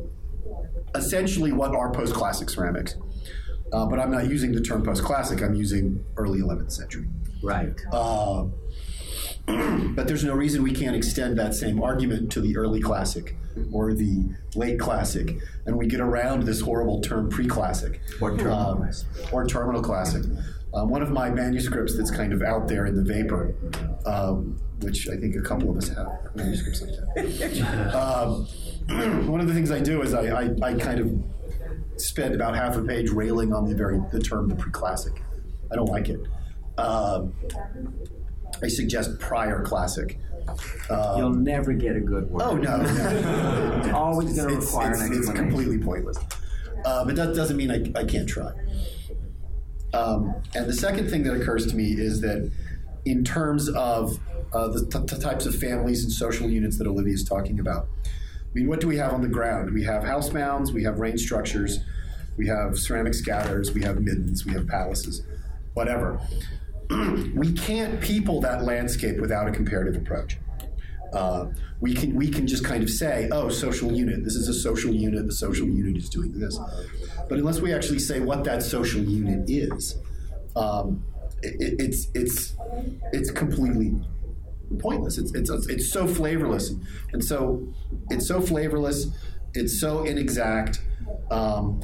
essentially what are post classic ceramics. Uh, but I'm not using the term post classic. I'm using early 11th century. Right. Uh, but there's no reason we can't extend that same argument to the early classic or the late classic, and we get around this horrible term pre-classic or terminal um, classic. or terminal classic. Um, one of my manuscripts that's kind of out there in the vapor, um, which I think a couple of us have manuscripts like that. um, one of the things I do is I, I, I kind of spend about half a page railing on the very the term the pre-classic. I don't like it. Um, I suggest prior classic. Um, You'll never get a good word. Oh no, no. It's always going to require it's, an it's completely pointless. Uh, but that doesn't mean I, I can't try. Um, and the second thing that occurs to me is that, in terms of uh, the, t- the types of families and social units that Olivia is talking about, I mean, what do we have on the ground? We have house mounds, we have range structures, we have ceramic scatters, we have middens, we have palaces, whatever. we can't people that landscape without a comparative approach. Uh, we can we can just kind of say, oh, social unit. This is a social unit. The social unit is doing this. But unless we actually say what that social unit is, um, it, it's it's it's completely pointless. It's, it's it's so flavorless, and so it's so flavorless. It's so inexact um,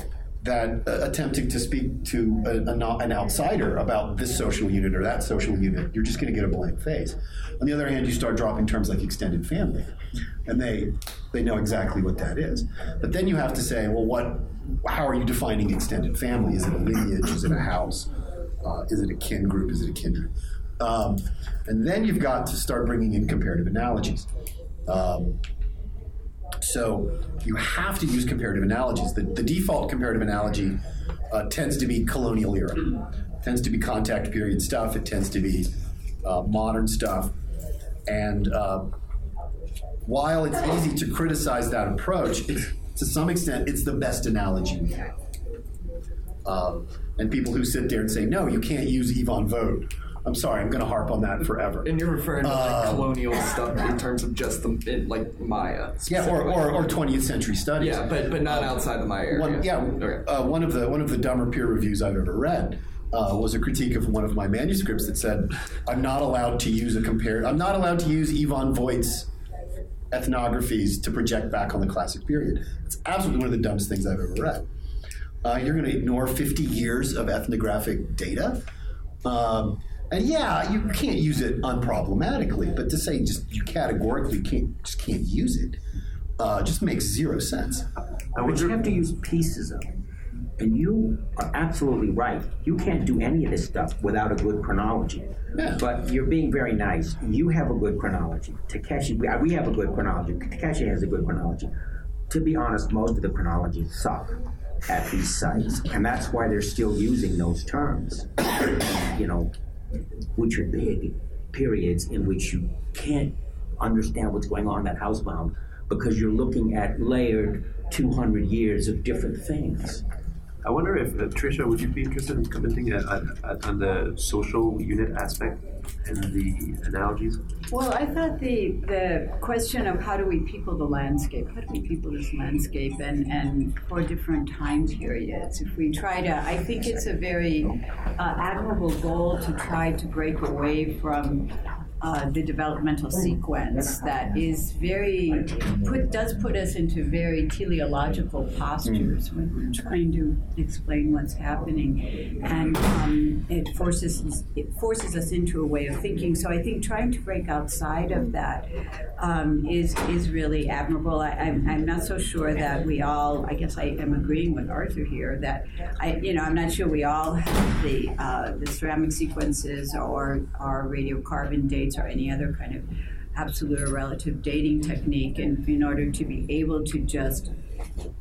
that uh, attempting to speak to a, a not, an outsider about this social unit or that social unit, you're just going to get a blank face. On the other hand, you start dropping terms like extended family, and they they know exactly what that is. But then you have to say, well, what? How are you defining extended family? Is it a lineage? Is it a house? Uh, is it a kin group? Is it a kindred? Um, and then you've got to start bringing in comparative analogies. Um, so you have to use comparative analogies. The, the default comparative analogy uh, tends to be colonial era, tends to be contact period stuff. It tends to be uh, modern stuff. And uh, while it's easy to criticize that approach, to some extent, it's the best analogy we have. Um, and people who sit there and say, no, you can't use Evon Vogt. I'm sorry, I'm going to harp on that forever. And you're referring to like Um, colonial stuff in terms of just the in, like Maya. Yeah, or, or, or 20th century studies. Yeah, but but not outside the Maya area. One, yeah, uh, one of the one of the dumber peer reviews I've ever read uh, was a critique of one of my manuscripts that said, "I'm not allowed to use a compare. I'm not allowed to use Evon Vogt's ethnographies to project back on the classic period." It's absolutely one of the dumbest things I've ever read. Uh, you're going to ignore 50 years of ethnographic data. Um, and yeah, you can't use it unproblematically, but to say just you categorically can't just can't use it uh, just makes zero sense. But you have to use pieces of it. And you are absolutely right. You can't do any of this stuff without a good chronology. But you're being very nice. You have a good chronology. Takeshi, we we have a good chronology. Takeshi has a good chronology. To be honest, most of the chronologies suck at these sites, and that's why they're still using those terms. you know, which are big periods in which you can't understand what's going on in that house mound because you're looking at layered 200 years of different things. I wonder if, uh, Tricia, would you be interested in commenting at, at, at, on the social unit aspect and the analogies? Well, I thought the the question of how do we people the landscape, how do we people this landscape, and and for different time periods. If we try to, I think it's a very uh, admirable goal to try to break away from uh, the developmental sequence that is very put does put us into very teleological postures when we're trying to explain what's happening, and um, it forces it forces us into a way of thinking. So I think trying to break outside of that um, is is really admirable. I, I'm, I'm not so sure that we all. I guess I am agreeing with Arthur here that I you know I'm not sure we all have the uh, the ceramic sequences or our radiocarbon dates or any other kind of absolute or relative dating technique and in order to be able to just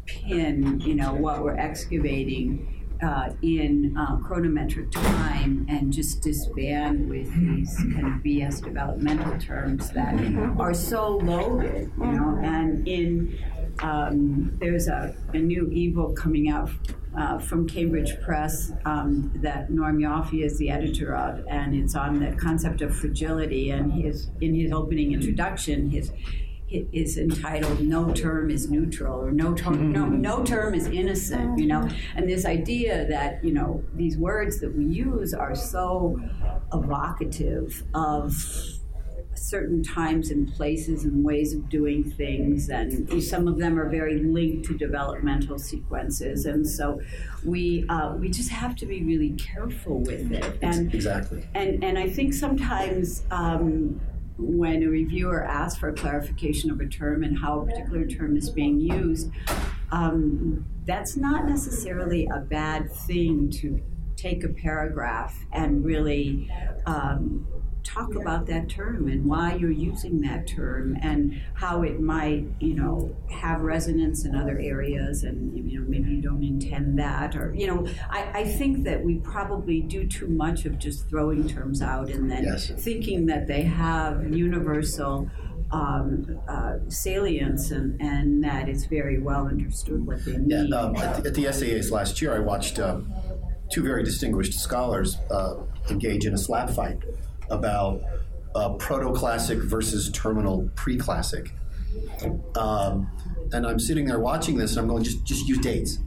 pin you know what we're excavating uh, in uh, chronometric time and just disband with these kind of BS developmental terms that are so loaded, you know. And in um, there's a, a new ebook coming out uh, from Cambridge Press um, that Norm Yoffee is the editor of, and it's on the concept of fragility. And his in his opening introduction, his is entitled "No term is neutral" or "No term no no term is innocent." You know, and this idea that you know these words that we use are so evocative of certain times and places and ways of doing things, and some of them are very linked to developmental sequences, and so we uh, we just have to be really careful with it. And exactly. And and I think sometimes. Um, when a reviewer asks for a clarification of a term and how a particular term is being used, um, that's not necessarily a bad thing to take a paragraph and really um, talk about that term and why you're using that term and how it might, you know, have resonance in other areas and, you know, maybe you don't intend that or, you know, I, I think that we probably do too much of just throwing terms out and then Yes. thinking that they have universal um, uh, salience and, and that it's very well understood what they mean. Yeah, um, at, the, at the SAAs last year, I watched um, two very distinguished scholars uh, engage in a slap fight about uh, proto-classic versus terminal pre-classic. Um, and I'm sitting there watching this, and I'm going, just just use dates.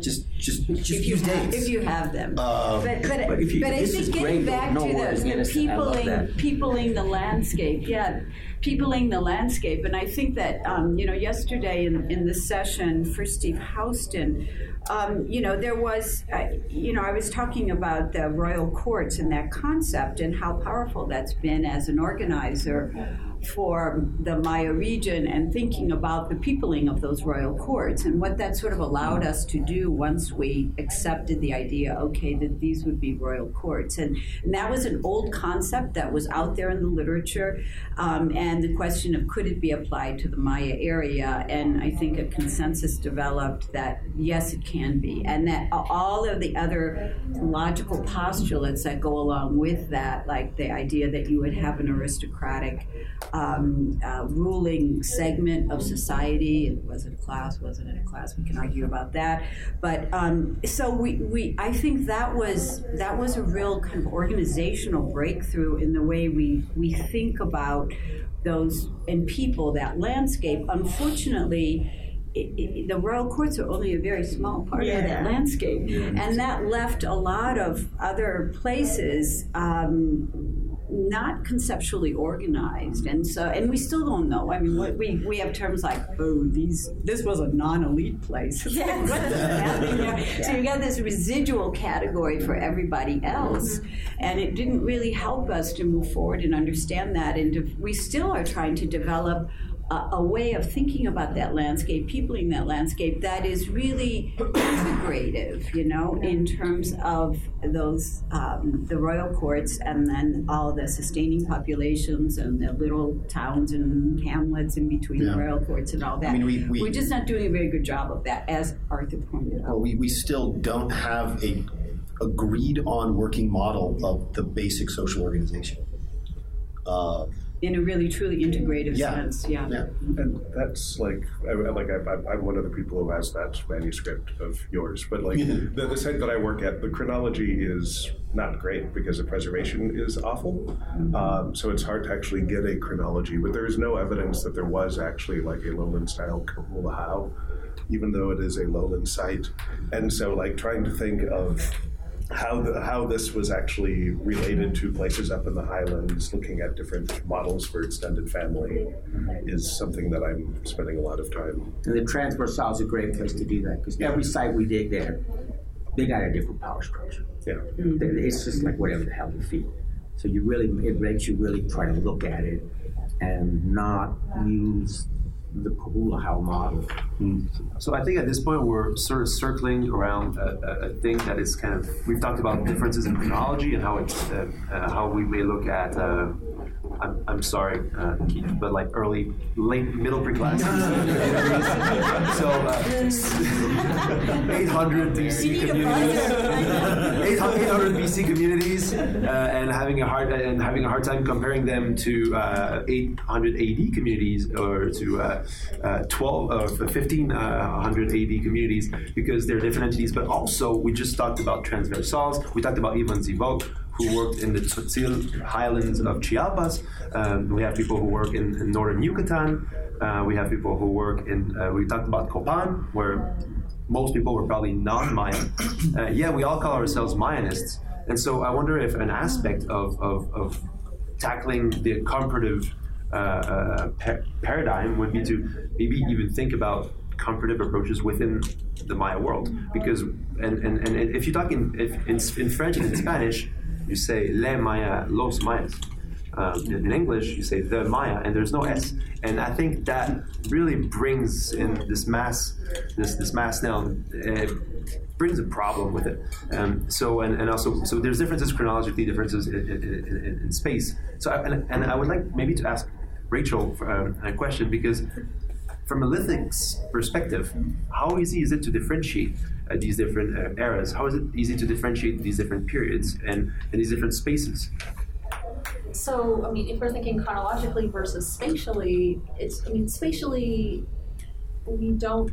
Just just just if use dates. if you have them. Uh, but but, But if you- but I think getting great, back No to words, the, the innocent. Peopling, peopling the landscape, yeah, peopling the landscape. And I think that um, you know yesterday in, in the session for Steve Houston, um, you know there was, uh, you know, I was talking about the royal courts and that concept and how powerful that's been as an organizer for the Maya region and thinking about the peopling of those royal courts and what that sort of allowed us to do once we accepted the idea, okay, that these would be royal courts. And, and that was an old concept that was out there in the literature. Um, and the question of could it be applied to the Maya area? And I think a consensus developed that yes, it can be. And that all of the other logical postulates that go along with that, like the idea that you would have an aristocratic um, uh, ruling segment of society. Was it a class? Wasn't it a class? We can argue about that. But um, so we, we, I think that was that was a real kind of organizational breakthrough in the way we we think about those and people that landscape. Unfortunately. It, it, the royal courts are only a very small part of that landscape, and that left a lot of other places um, not conceptually organized, and so and we still don't know. I mean, what, we we have terms like oh these this was a non-elite place. Yes. what does that? You know, So you got this residual category for everybody else, mm-hmm. and it didn't really help us to move forward and understand that. And to, we still are trying to develop a, a way of thinking about that landscape, peopling that landscape that is really integrative, you know, in terms of those um, the royal courts and then all the sustaining populations and the little towns and hamlets in between Yeah. the royal courts and all that. I mean, we- we- are just not doing a very good job of that, as Arthur pointed out. Well, we, we still don't have a agreed on working model of the basic social organization. Uh, in a really truly integrative Yeah. sense. Yeah. yeah. And that's like, I, I- like I, I- I'm one of the people who has that manuscript of yours. But like the, the site that I work at, the chronology is not great because the preservation is awful. Um, so it's hard to actually get a chronology. But there is no evidence that there was actually like a lowland style k'uhul ajaw, even though it is a lowland site. And so like trying to think of how the, how this was actually related to places up in the highlands, looking at different models for extended family, is something that I'm spending a lot of time. And the transversal is a great place to do that because every site we dig there, they got a different power structure. Yeah. It's just like whatever the hell you feel. So you really, it makes you really try to look at it and not use the k'uhul ajaw model. So I think at this point we're sort of circling around a, a, a thing that is kind of we've talked about differences in chronology and how it's uh, uh, how we may look at. Uh, I'm, I'm sorry, uh, Keith, but like early, late, middle pre-class. so uh, 800 BC communities, 800, 800 BC communities, uh, and having a hard and having a hard time comparing them to uh, 800 AD communities or to uh, uh, 12 uh, 1500 AD communities because they're different entities. But also, we just talked about transversals. We talked about Evon Z. Vogt, who worked in the Tzotzil highlands of Chiapas. Um, we have people who work in, in northern Yucatan. Uh, we have people who work in. Uh, we talked about Copan, where most people were probably non-Mayan. Uh, yeah, we all call ourselves Mayanists, and so I wonder if an aspect of of, of tackling the comparative uh, uh, pa- paradigm would be to maybe even think about comparative approaches within the Maya world. Because and, and, and if you talk in if, in, in French and in Spanish, you say le Maya, los Mayas. Um, in, English, you say the Maya, and there's no S. And I think that really brings in this mass, this this mass now. Brings a problem with it. Um, so and, and also so there's differences chronologically, differences in, in, in, in space. So I, and, and I would like maybe to ask Rachel um, a question because from a lithics perspective, how easy is it to differentiate uh, these different uh, eras? How is it easy to differentiate these different periods and, and these different spaces? So, I mean, if we're thinking chronologically versus spatially, it's, I mean, spatially, we don't,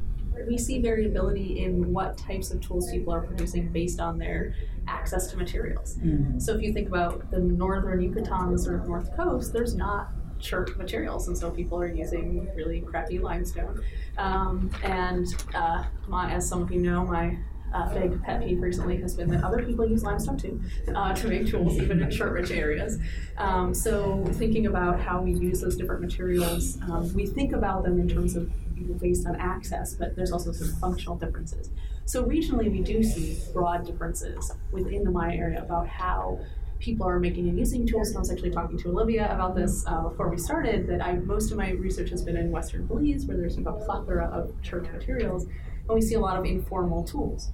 we see variability in what types of tools people are producing based on their access to materials. Mhm. So, if you think about the northern Yucatan, the sort of north coast, there's not chert materials, and so people are using really crappy limestone. Um, and uh, my, as some of you know, my uh, big pet peeve recently has been that other people use limestone too uh, to make tools, even in chert-rich areas. Um, so thinking about how we use those different materials, um, we think about them in terms of based on access, but there's also some functional differences. So regionally, we do see broad differences within the Maya area about how people are making and using tools. And I was actually talking to Olivia about this uh, before we started. That I most of my research has been in Western Belize, where there's a plethora of chert materials, and we see a lot of informal tools.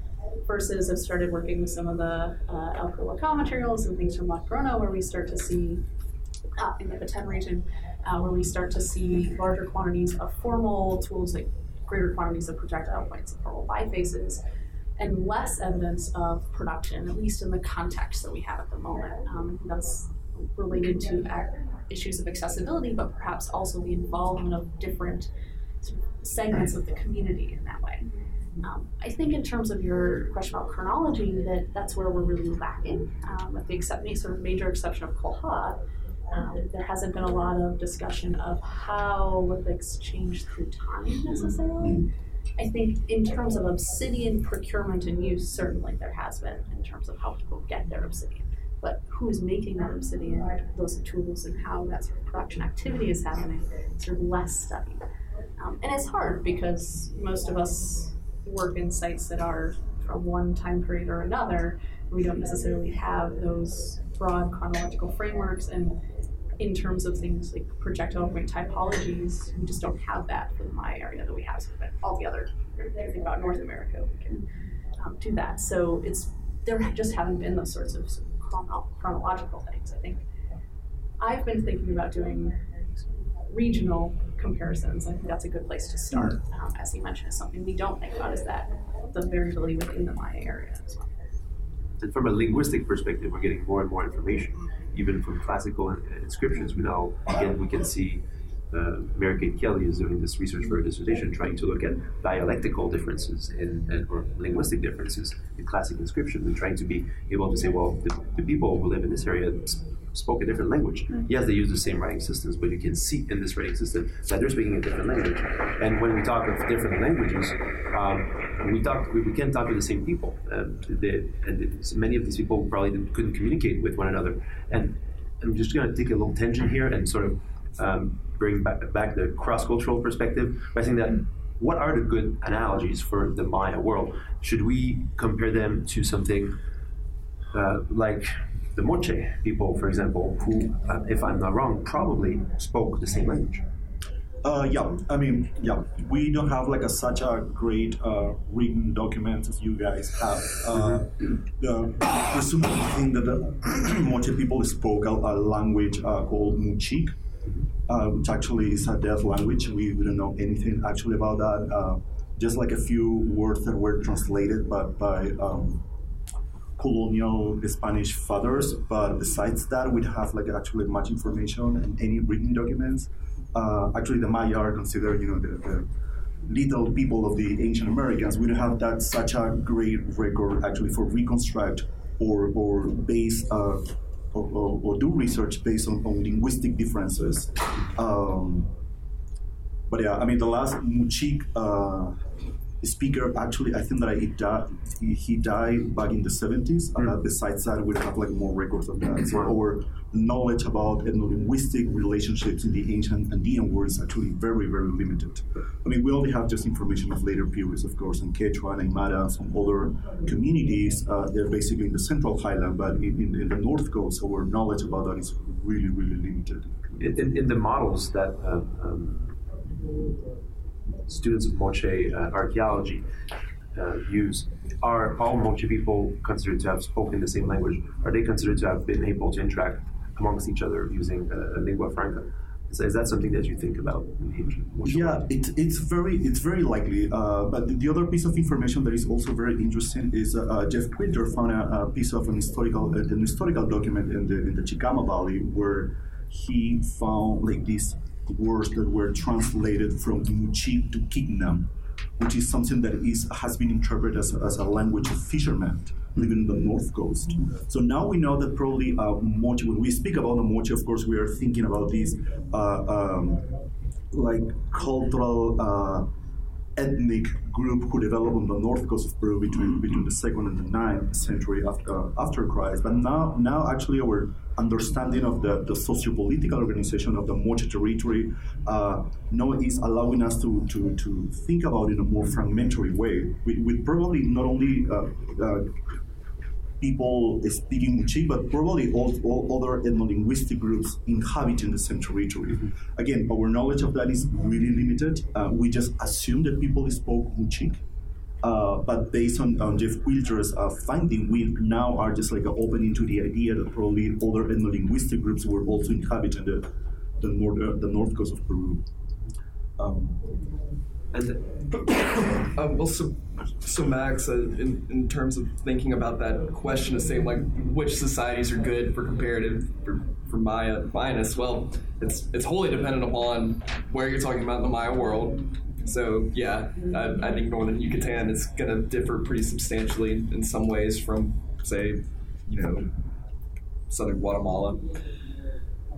Versus, I've started working with some of the uh, El Perú-Waka' materials and things from La Corona, where we start to see uh, in the Petén region, uh, where we start to see larger quantities of formal tools, like greater quantities of projectile points and formal bifaces, and less evidence of production, at least in the context that we have at the moment. Um, that's related to ac- issues of accessibility, but perhaps also the involvement of different segments of the community in that way. Um, I think in terms of your question about chronology, that that's where we're really lacking. Um, with the except, sort of major exception of Colha, um, there hasn't been a lot of discussion of how lithics change through time necessarily. I think in terms of obsidian procurement and use, certainly there has been in terms of how people get their obsidian. But who's making that obsidian, those tools, and how that sort of production activity is happening, sort of less studied. Um, and it's hard because most of us work in sites that are from one time period or another. We don't necessarily have those broad chronological frameworks and in terms of things like projectile point typologies, we just don't have that for the Maya area that we have. But all the other, think about North America, we can um, do that. So it's there just haven't been those sorts of chrono- chronological things. I think I've been thinking about doing regional comparisons. I think that's a good place to start. Um, as you mentioned, something we don't think about is that the variability within the Maya area as well. And from a linguistic perspective, we're getting more and more information. Even from classical inscriptions, we now again we can see uh, Mary Kate Kelly is doing this research for her dissertation, trying to look at dialectical differences in, or linguistic differences in classic inscription, and trying to be able to say, well, the, the people who live in this area spoke a different language. Mm-hmm. Yes, they use the same writing systems, but you can see in this writing system that they're speaking a different language. And when we talk of different languages, um, we talk we, we can't talk to the same people. Um, they, and many of these people probably couldn't communicate with one another. And I'm just going to take a little tangent here and sort of um, bring back, back the cross-cultural perspective by saying that what are the good analogies for the Maya world? Should we compare them to something uh, like the Moche people, for example, who, uh, if I'm not wrong, probably spoke the same language? Uh, yeah, I mean, yeah, we don't have like a, such a great uh, written document as you guys have. Uh, the presumably think that the Moche people spoke a, a language uh, called Muchik, uh, which actually is a deaf language. We, we don't know anything actually about that. Uh, just like a few words that were translated by, by um, colonial Spanish fathers. But besides that, we have like actually much information and any written documents. Uh, actually, the Maya are considered, you know, the, the, little people of the ancient Americans. We don't have that such a great record actually for reconstruct or or base uh, or, or, or, do research based on, on linguistic differences. Um, but yeah, I mean, the last Muchik uh, speaker actually, I think that he died, he, died back in the 70s. Mm. Uh, besides that, we have like more records of that. So our knowledge about ethno-linguistic relationships in the ancient Andean world is actually very, very limited. I mean, we only have just information of later periods, of course, in Quechua and Aymara and some other communities. Uh, they're basically in the central highland, but in, in, in, the north coast, our knowledge about that is really, really limited. In, in the models that uh, um, students of Moche uh, archaeology uh, use, are all Moche people considered to have spoken the same language? Are they considered to have been able to interact amongst each other using a lingua franca? So is that something that you think about? Yeah, it, it's very it's very likely. Uh, but the, the, other piece of information that is also very interesting is uh, uh, Jeff Quilter found a, a, piece of an historical uh, an historical document in the in the Chicama Valley where he found like these words that were translated from Muchi to Quingnam, which is something that is has been interpreted as, as a language of fishermen living in the north coast. So now we know that probably uh, Moche, when we speak about the Moche, of course, we are thinking about these uh, um, like cultural uh, ethnic group who developed on the north coast of Peru between between the second and the ninth century after uh, after Christ. But now now actually our understanding of the, the socio-political organization of the Moche territory uh, now is allowing us to, to, to think about it in a more fragmentary way. With, with probably not only uh, uh, people speaking Muchi, but probably all, all other ethno-linguistic groups inhabiting the same territory. Mm-hmm. Again, our knowledge of that is really limited. Uh, we just assume that people spoke Muchi. Uh, but based on, on Jeff Quilter's uh, finding, we now are just like opening to the idea that probably other ethno-linguistic groups were also inhabiting the, the, north, uh, the north coast of Peru. Um, and um, also, so Max, uh, in, in terms of thinking about that question of saying like which societies are good for comparative for, for Maya Mayaness, well, it's it's wholly dependent upon where you're talking about in the Maya world. So yeah, I, I think northern Yucatan is going to differ pretty substantially in, some ways from say, you know, southern Guatemala.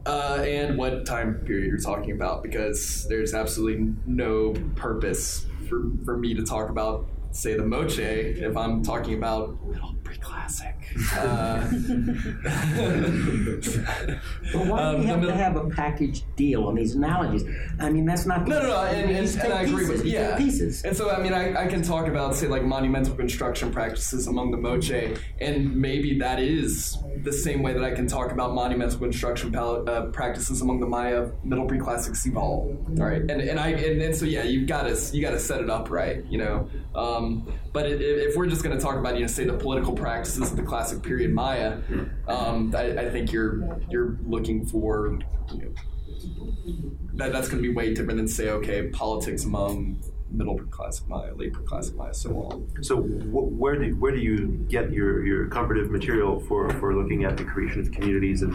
Uh, and what time period you're talking about because there's absolutely no purpose for, for me to talk about say the moche if I'm talking about middle pre-classic. Uh, but why do you um, have to have a package deal on these analogies? I mean, that's not. No, no, no, and, and, and I agree with yeah. Pieces. And so, I mean, I, I can talk about say like monumental construction practices among the moche, and maybe that is the same way that I can talk about monumental construction uh, practices among the Maya Middle Pre-Classic. All right, and and I and, and so yeah, you've got to you got to set it up right, you know. Um, but it, if we're just going to talk about, you know, say the political practices of the classic period Maya, um, I, I, think you're you're looking for you know, that that's going to be way different than say, okay, politics among middle preclassic Maya, late preclassic Maya, so on. So wh- where do where do you get your, your comparative material for, for looking at the creation of communities in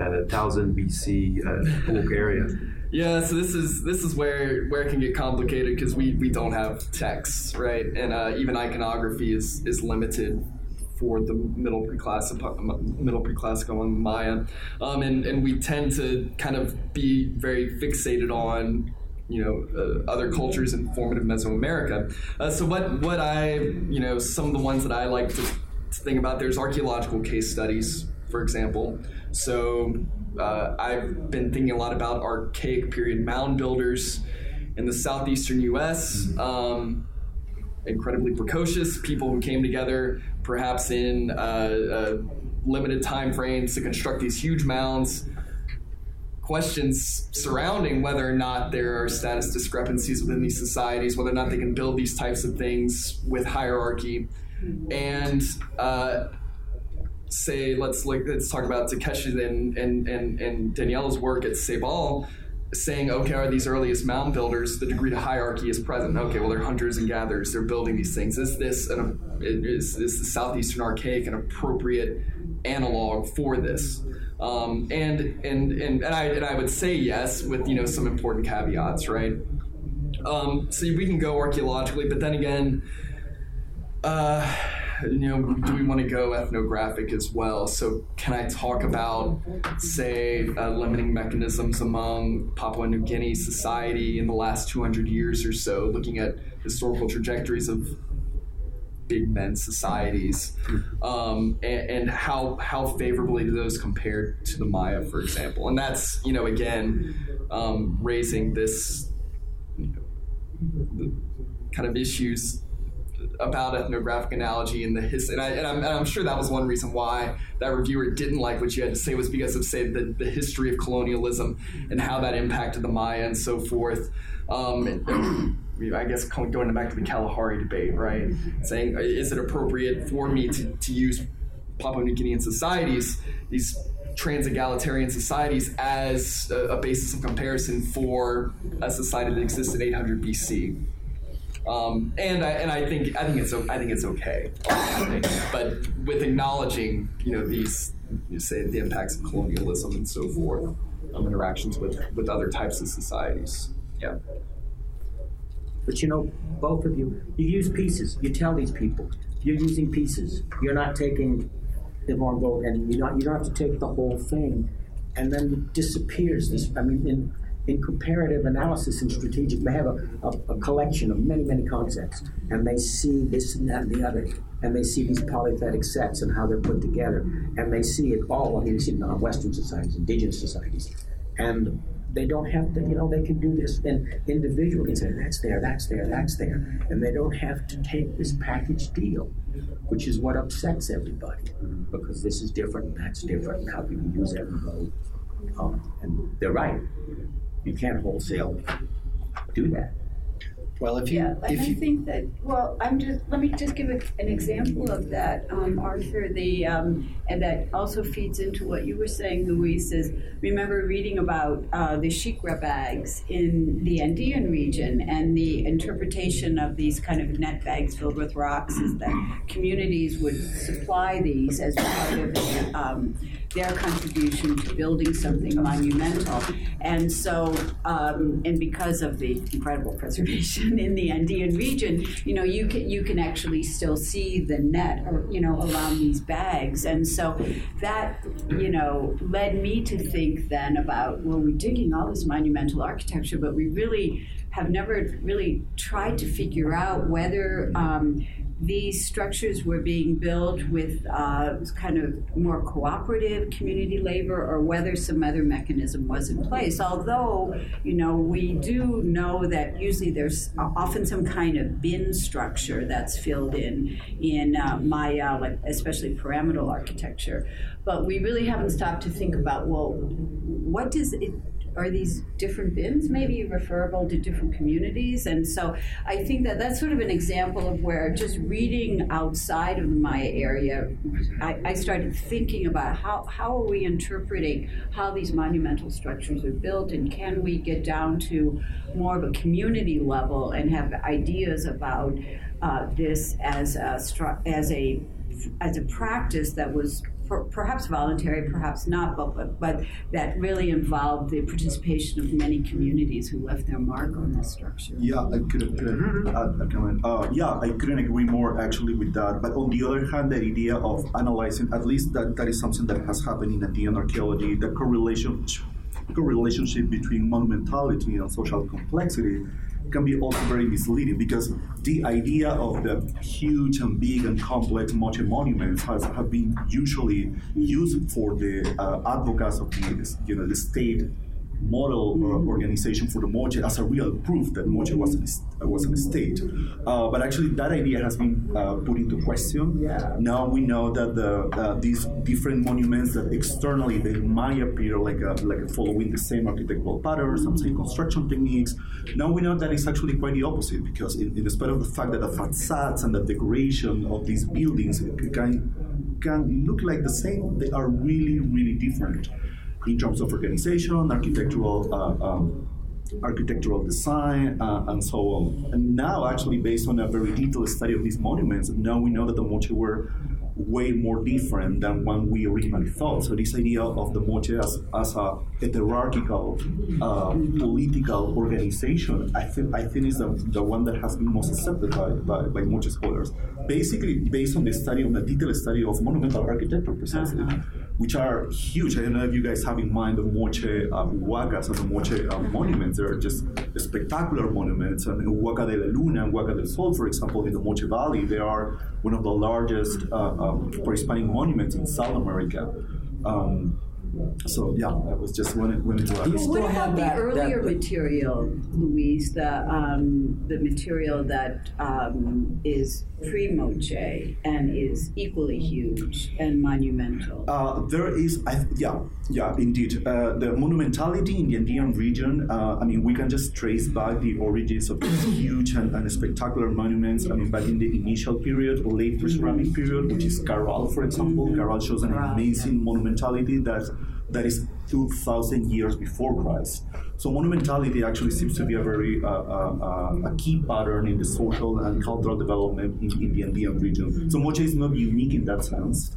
uh, 1000 BC uh, area? Yeah, so this is this is where where it can get complicated because we, we don't have texts, right? And uh, even iconography is is limited for the middle preclassical middle preclassical Maya, um, and and we tend to kind of be very fixated on you know uh, other cultures in formative Mesoamerica. Uh, so what what I you know some of the ones that I like to, to think about there's archaeological case studies, for example. So uh, I've been thinking a lot about archaic period mound builders in the southeastern U.S. Um, incredibly precocious people who came together, perhaps in uh, uh, limited time frames, to construct these huge mounds. Questions surrounding whether or not there are status discrepancies within these societies, whether or not they can build these types of things with hierarchy, and uh, say let's like let's talk about Takeshi and and and, and Daniela's work at Ceibal, saying okay are these earliest mound builders the degree to hierarchy is present? Okay well they're hunters and gatherers. They're building these things. Is this an is, is the southeastern archaic an appropriate analog for this? Um, and, and and and I and I would say yes with you know some important caveats right? Um, so we can go archaeologically but then again uh, you know, do we want to go ethnographic as well? So, can I talk about, say, uh, limiting mechanisms among Papua New Guinea society in the last 200 years or so, looking at historical trajectories of big men societies, um, and, and, how how favorably do those compare to the Maya, for example? And that's you know again um, raising this you know, kind of issues about ethnographic analogy and the history. And, I, and I'm, and I'm sure that was one reason why that reviewer didn't like what you had to say was because of, say, the, the history of colonialism and how that impacted the Maya and so forth. Um, and, I guess going back to the Kalahari debate, right? Saying, is it appropriate for me to, to use Papua New Guinean societies, these trans egalitarian societies, as a, a basis of comparison for a society that existed 800 BC? Um, and I and I think I think it's I think it's okay, but with acknowledging you know these you say the impacts of colonialism and so forth, um, interactions with with other types of societies. Yeah. But you know, both of you, you use pieces. You tell these people you're using pieces. You're not taking the one go, and you not you don't have to take the whole thing, and then it disappears. This I mean in in comparative analysis and strategic, they have a, a, a, collection of many, many concepts, and they see this and that and the other, and they see these polythetic sets and how they're put together, and they see it all. In Western societies, indigenous societies, and they don't have to, you know, they can do this and individually and say, that's there, that's there, that's there, and they don't have to take this package deal, which is what upsets everybody, because this is different, that's different, how can you use every vote? Um, and they're right. You can't wholesale do that. Well, if you, yeah, and if I think that well, I'm just let me just give a, an example of that, um, Arthur. The um, and that also feeds into what you were saying, Luis. Is remember reading about uh, the shicra bags in the Andean region and the interpretation of these kind of net bags filled with rocks is that communities would supply these as part of um, their contribution to building something monumental, and so um, and because of the incredible preservation in the Andean region, you know, you can you can actually still see the net, or you know, around these bags, and so that you know led me to think then about well, we're digging all this monumental architecture, but we really have never really tried to figure out whether um, these structures were being built with uh, kind of more cooperative community labor or whether some other mechanism was in place. Although, you know, we do know that usually there's often some kind of bin structure that's filled in in uh, Maya, like especially pyramidal architecture. But we really haven't stopped to think about, well, what does it are these different bins maybe referable to different communities? And so I think that that's sort of an example of where just reading outside of the Maya area, I, I started thinking about how, how are we interpreting how these monumental structures are built and can we get down to more of a community level and have ideas about uh, this as a, as a as a practice that was per- perhaps voluntary, perhaps not, but, but, but that really involved the participation of many communities who left their mark on this structure. Yeah, I couldn't, couldn't add mm-hmm. a uh, uh, comment. Uh, yeah, I couldn't agree more actually with that. But on the other hand, the idea of analyzing, at least that, that is something that has happened in Andean archaeology, the correlation, correlationship between monumentality and social complexity can be also very misleading because the idea of the huge and big and complex moche monuments has have been usually used for the uh, advocates of the you know the state model uh, organization for the Moche as a real proof that Moche was an, was an state. Uh, but actually, that idea has been uh, put into question. Yeah. Now we know that the, uh, these different monuments that externally they might appear like a, like following the same architectural patterns, some same construction techniques. Now we know that it's actually quite the opposite because, in, in spite of the fact that the facades and the decoration of these buildings can can look like the same, they are really really different in terms of organization, architectural, uh, um, architectural design, uh, and so on. And now, actually, based on a very detailed study of these monuments, now we know that the moche were way more different than when we originally thought. So this idea of the moche as, as a hierarchical uh, political organization, I think I think is the, the one that has been most accepted by, by, by moche scholars. Basically, based on the study, on the detailed study of monumental architecture, precisely. Uh-huh which are huge. I don't know if you guys have in mind the Moche uh, Huacas and the Moche uh, monuments. They're just spectacular monuments. And Huaca de la Luna and Huaca del Sol, for example, in the Moche Valley, they are one of the largest uh, um, pre-Hispanic monuments in South America. Um, so yeah, I was just wanted, wanted to add. What about the earlier that, material, Luis? The um, the material that um, is pre-Moche and is equally huge and monumental. Uh, there is, I, yeah, yeah, indeed. Uh, the monumentality in the Andean region. Uh, I mean, we can just trace back the origins of these huge and, and, spectacular monuments. I mean, back in the initial period, or late pre-ceramic period, which is Caral, for example. Mm-hmm. Caral shows an amazing monumentality that that is 2,000 years before Christ. So monumentality actually seems to be a very uh, uh, a key pattern in the social and cultural development in, in the Andean region. So Moche is not unique in that sense.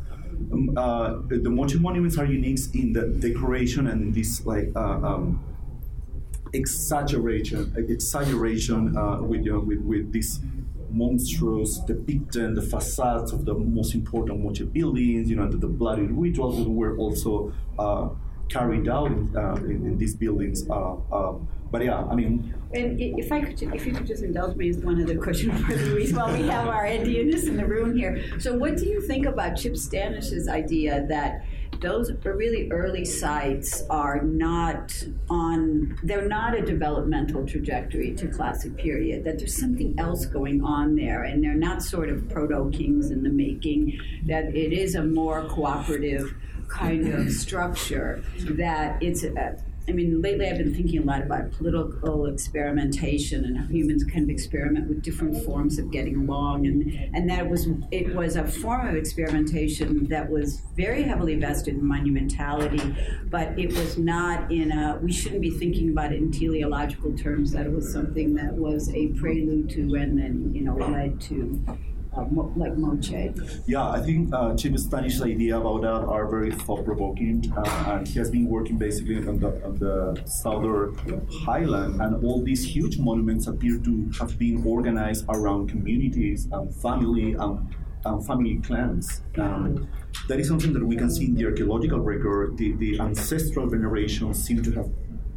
Um, uh, the Moche monuments are unique in the decoration and in this like uh, um, exaggeration, exaggeration uh, with, you know, with with this monstrous depicting the facades of the most important Moche buildings, you know, the, the bloody rituals that were also uh, carried out in, uh, in, in, these buildings. Uh, um, but yeah, I mean. And if I could, if you could just indulge me with one other question for Luis, while we have our Andeanists in the room here. So, what do you think about Chip Stanish's idea that those really early sites are not on they're not a developmental trajectory to classic period that there's something else going on there and they're not sort of proto kings in the making that it is a more cooperative kind of structure that it's a, I mean, lately I've been thinking a lot about political experimentation and how humans kind of experiment with different forms of getting along, and and that was it was a form of experimentation that was very heavily vested in monumentality, but it was not in a. We shouldn't be thinking about it in teleological terms. That it was something that was a prelude to and then you know led to uh, like Moche. Yeah, I think uh, Chip Stanish's idea about that are very thought-provoking, uh, and he has been working basically on the, on the southern highland, and all these huge monuments appear to have been organized around communities and family and, and family clans. Um, that is something that we can see in the archaeological record. The, the ancestral veneration seem to have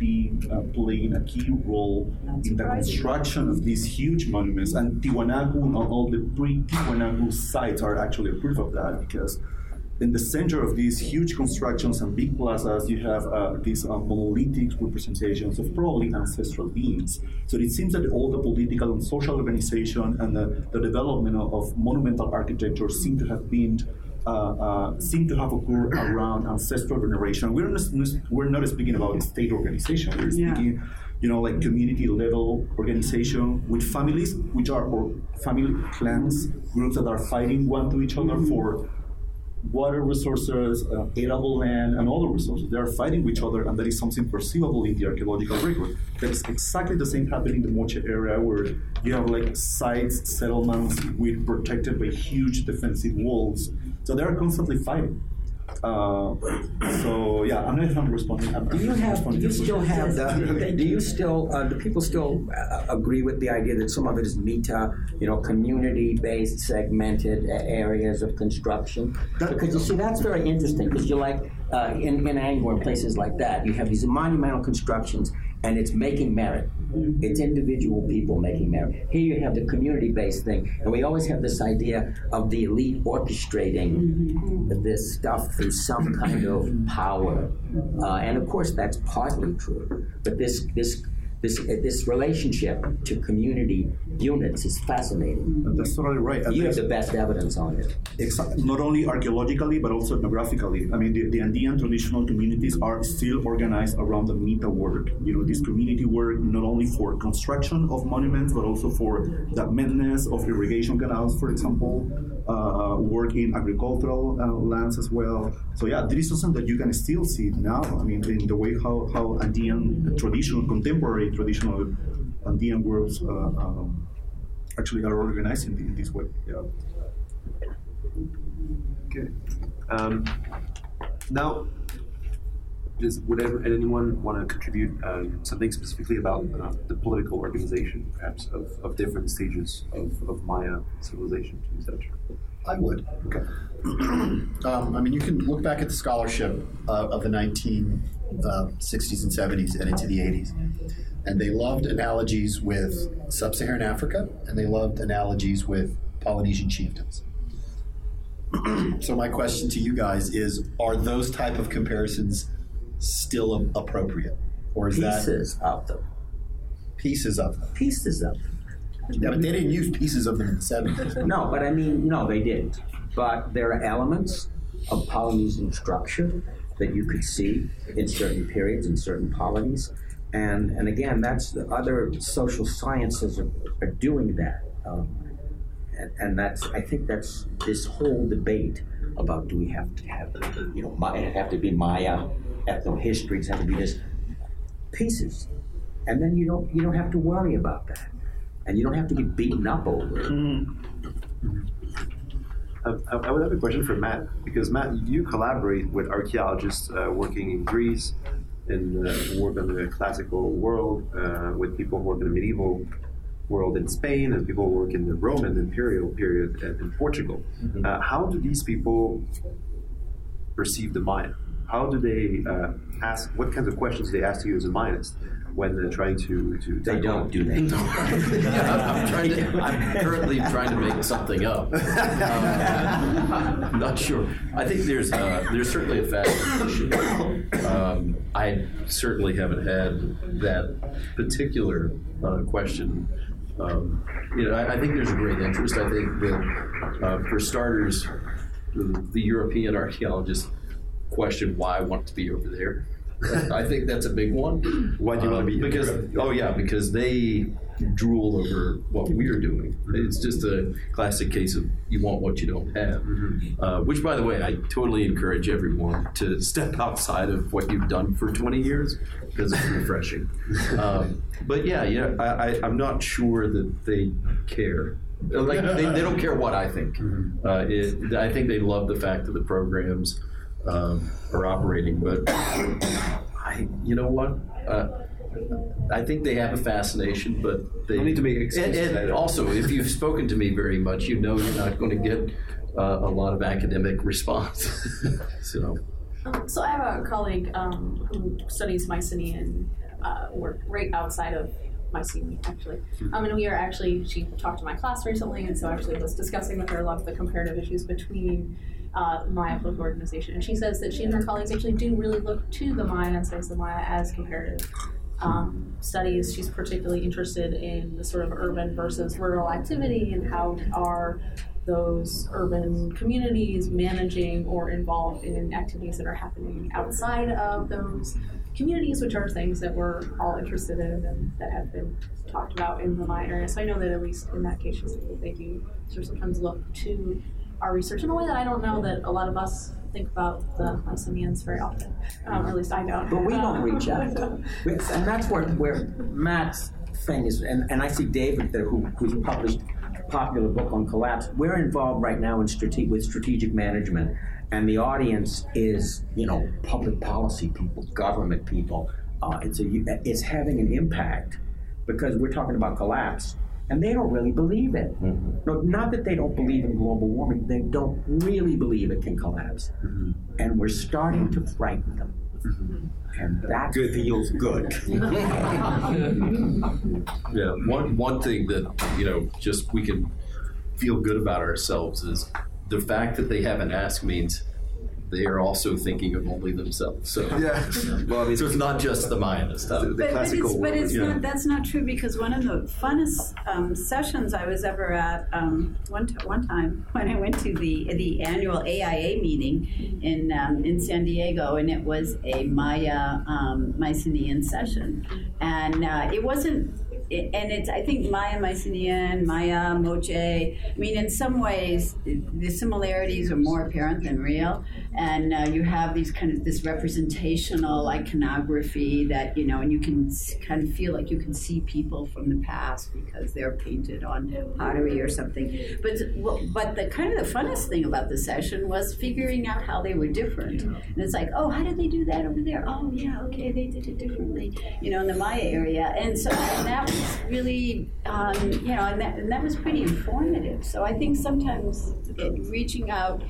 been uh, playing a key role in the construction of these huge monuments. And Tiwanaku and all the pre-Tiwanaku sites are actually a proof of that because in the center of these huge constructions and big plazas, you have uh, these uh, monolithic representations of probably ancestral beings. So it seems that all the political and social organization and the, the development of, of monumental architecture seem to have been uh, uh, seem to have occurred around ancestral veneration. We're not, we're not speaking about state organization. We're Yeah. speaking, you know, like community level organization with families, which are or family clans, groups that are fighting one to each other for water resources, uh, arable land, and other resources. They are fighting with each other, and that is something perceivable in the archaeological record. That is exactly the same happening in the Moche area, where you have like sites, settlements with protected by huge defensive walls. So they are constantly fighting. Uh, so yeah, I'm not responding. I'm Do you have? Do you still have? The, do you still? Uh, do people still uh, agree with the idea that some of it is mita? You know, community-based, segmented uh, areas of construction. Because you see, that's very interesting. Because you like uh, in in Angkor and places like that, you have these monumental constructions, and it's making merit. It's individual people making merit. Here you have the community-based thing, and we always have this idea of the elite orchestrating this stuff through some kind of power, uh, and of course that's partly true. But this this this uh, this relationship to community units is fascinating. That's totally right. And You have the best evidence on it. Exa- not only archaeologically but also ethnographically. I mean, the, the Andean traditional communities are still organized around the mita work. You know, this community work not only for construction of monuments but also for the maintenance of irrigation canals, for example, uh, work in agricultural uh, lands as well. So yeah, this is something that you can still see now. I mean, in the way how how Andean traditional, contemporary traditional Andean groups. Uh, um, Actually, are organized in, in this way. Yeah. Okay. Um, now, does would anyone want to contribute um, something specifically about uh, the political organization, perhaps of, of different stages of, of Maya civilization? etc.? I would. Okay. Um, I mean, you can look back at the scholarship uh, of the 1960s and 70s and into the 80s, and they loved analogies with sub Saharan Africa, and they loved analogies with Polynesian chieftains. so, my question to you guys is Are those type of comparisons still appropriate? Or is that Pieces that. of them. Pieces of them. Pieces of them. Yeah, but they didn't use pieces of them in the 70s. No, but I mean, no, they didn't. But there are elements of Polynesian structure that you could see in certain periods in certain polities. And, and again, that's the other social sciences are, are doing that. Um, and, and that's, I think that's this whole debate about do we have to have, you know, Maya, have to be Maya, ethnohistories, have to be this pieces. And then you don't, you don't have to worry about that. And you don't have to be beaten up over it. Uh, I I would have a question for Matt because Matt, you collaborate with archaeologists uh, working in Greece and uh, who work in the classical world uh, with people who work in the medieval world in Spain and people who work in the Roman imperial period in Portugal. Uh, how do these people perceive the Maya? How do they uh, ask? What kinds of questions do they ask you as a Mayanist when they're trying to to? They don't, do they? I'm trying to. I'm currently trying to make something up. Um, I'm not sure. I think there's uh, there's certainly a fascination. Um, I certainly haven't had that particular uh, question. Um, you know, I, I think there's a great interest. I think that uh, for starters, the, the European archaeologists question why I want to be over there. I think that's a big one. Why do you want to be Uh, because? Oh yeah, because they drool over what we're doing. It's just a classic case of you want what you don't have. Uh, which, by the way, I totally encourage everyone to step outside of what you've done for 20 years because it's refreshing. um, but yeah, yeah, I, I, I'm not sure that they care. Like they, they don't care what I think. Uh, it, I think they love the fact that the programs um, are operating, but I, you know what? Uh, I think they have a fascination, but they Don't need to make And, excuses and out of it. also, if you've spoken to me very much, you know you're not going to get uh, a lot of academic response. so. Um, so I have a colleague um, who studies Mycenaean uh, work right outside of Mycenae, actually. Um, and we are actually, she talked to my class recently, and so actually was discussing with her a lot of the comparative issues between uh, Maya political organization. And she says that she and her colleagues actually do really look to the Maya and studies the Maya as comparative um, studies. She's particularly interested in the sort of urban versus rural activity and how are those urban communities managing or involved in activities that are happening outside of those communities, which are things that we're all interested in and that have been talked about in the Maya area. So I know that at least in that case, they do sort of sometimes look to our research in a way that I don't know that a lot of us think about the Mycenaeans very often. Um, or at least I don't. But we don't reach out. and that's where, where Matt's thing is, and, and I see David there who, who's published a popular book on collapse. We're involved right now in strate- with strategic management, and the audience is, you know, public policy people, government people. Uh, it's, a, it's having an impact because we're talking about collapse and they don't really believe it. Mm-hmm. No, not that they don't believe in global warming, they don't really believe it can collapse. Mm-hmm. And we're starting to frighten them. Mm-hmm. And that good. feels good. yeah, one one thing that you know, just we can feel good about ourselves is the fact that they haven't asked means they are also thinking of only themselves. So yeah, well, I mean, so it's not just the Mayan stuff. The, the but, classical, but it's, but it's not, that's not true because one of the funnest um, sessions I was ever at um, one t- one time when I went to the the annual AIA meeting in um, in San Diego, and it was a Maya um, Mycenaean session, and uh, it wasn't and it's I think Maya Mycenaean, Maya Moche. I mean, in some ways, the similarities are more apparent than real, and uh, you have these kind of this representational iconography that you know, and you can kind of feel like you can see people from the past because they're painted on pottery or something. But but the kind of the funnest thing about the session was figuring out how they were different, and it's like, oh, how did they do that over there? Oh, yeah, okay, they did it differently, you know, in the Maya area, and so and that was really, um, you know, and that, and that was pretty informative. So I think sometimes reaching out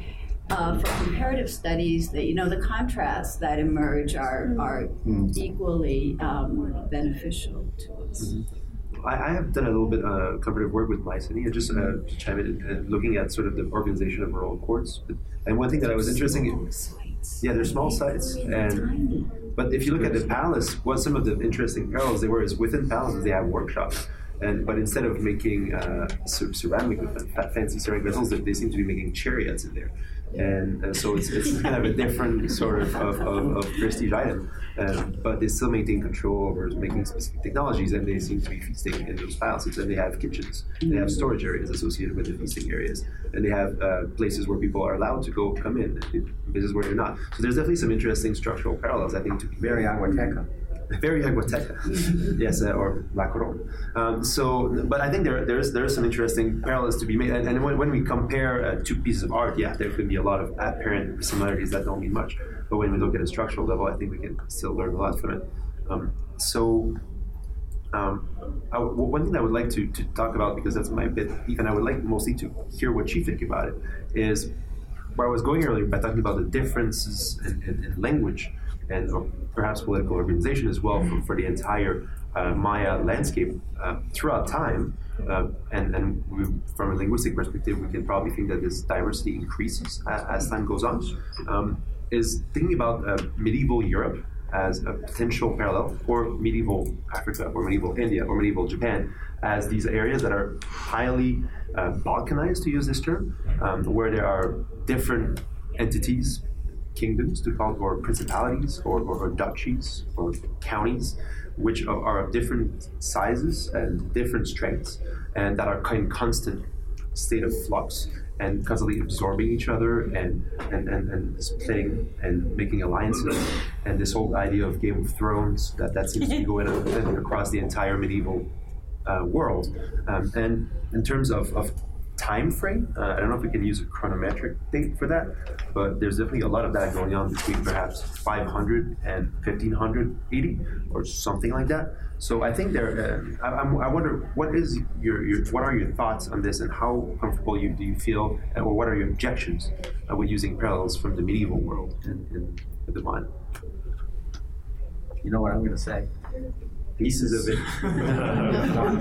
uh, for comparative studies, that you know, the contrasts that emerge are are mm-hmm. equally um, beneficial to us. Mm-hmm. I, I, have done a little bit of uh, comparative work with Mycenae, just uh, to chime in, uh, looking at sort of the organization of rural courts. And one thing that I was interested in, yeah, they're small sites, and but if you look at the palace, what some of the interesting parallels they were is within palaces they have workshops. And, but instead of making uh, ceramic fancy ceramic vessels, they seem to be making chariots in there and uh, so it's, it's kind of a different sort of, of, of, of prestige item. Um, but they still maintain control over making specific technologies, and they seem to be feasting in those palaces. And they have kitchens, they have storage areas associated with the feasting areas, and they have uh, places where people are allowed to go come in, places where they're not. So there's definitely some interesting structural parallels, I think, to very Aguateca very Aguateca, yes, uh, or La Corona. Um, so, but I think there there's there's some interesting parallels to be made, and, and when, when, we compare uh, two pieces of art, yeah, there could be a lot of apparent similarities that don't mean much, but when we look at a structural level, I think we can still learn a lot from it. Um, so. Um, one thing I would like to, to talk about, because that's my bit, even I would like mostly to hear what you think about it, is where I was going earlier by talking about the differences in, in, in language and or perhaps political organization as well for, for the entire uh, Maya landscape uh, throughout time. Uh, and and we, from a linguistic perspective, we can probably think that this diversity increases as, as time goes on. Um, is thinking about uh, medieval Europe as a potential parallel for medieval Africa or medieval India or medieval Japan as these areas that are highly uh, balkanized, to use this term, um, where there are different entities kingdoms to call or principalities or, or, or duchies or counties which are, of different sizes and different strengths and that are in constant state of flux and constantly absorbing each other and and, and, and splitting and making alliances. And this whole idea of Game of Thrones that, that seems to be going across the entire medieval uh, world. Um, and in terms of, of time frame. Uh, I don't know if we can use a chronometric date for that, but there's definitely a lot of that going on between perhaps 500 and 1580 or something like that. So I think there. Uh, I, I, wonder what is your, your what are your thoughts on this and how comfortable you do you feel, or what are your objections uh, with using parallels from the medieval world in the mind? You know what I'm going to say pieces of it.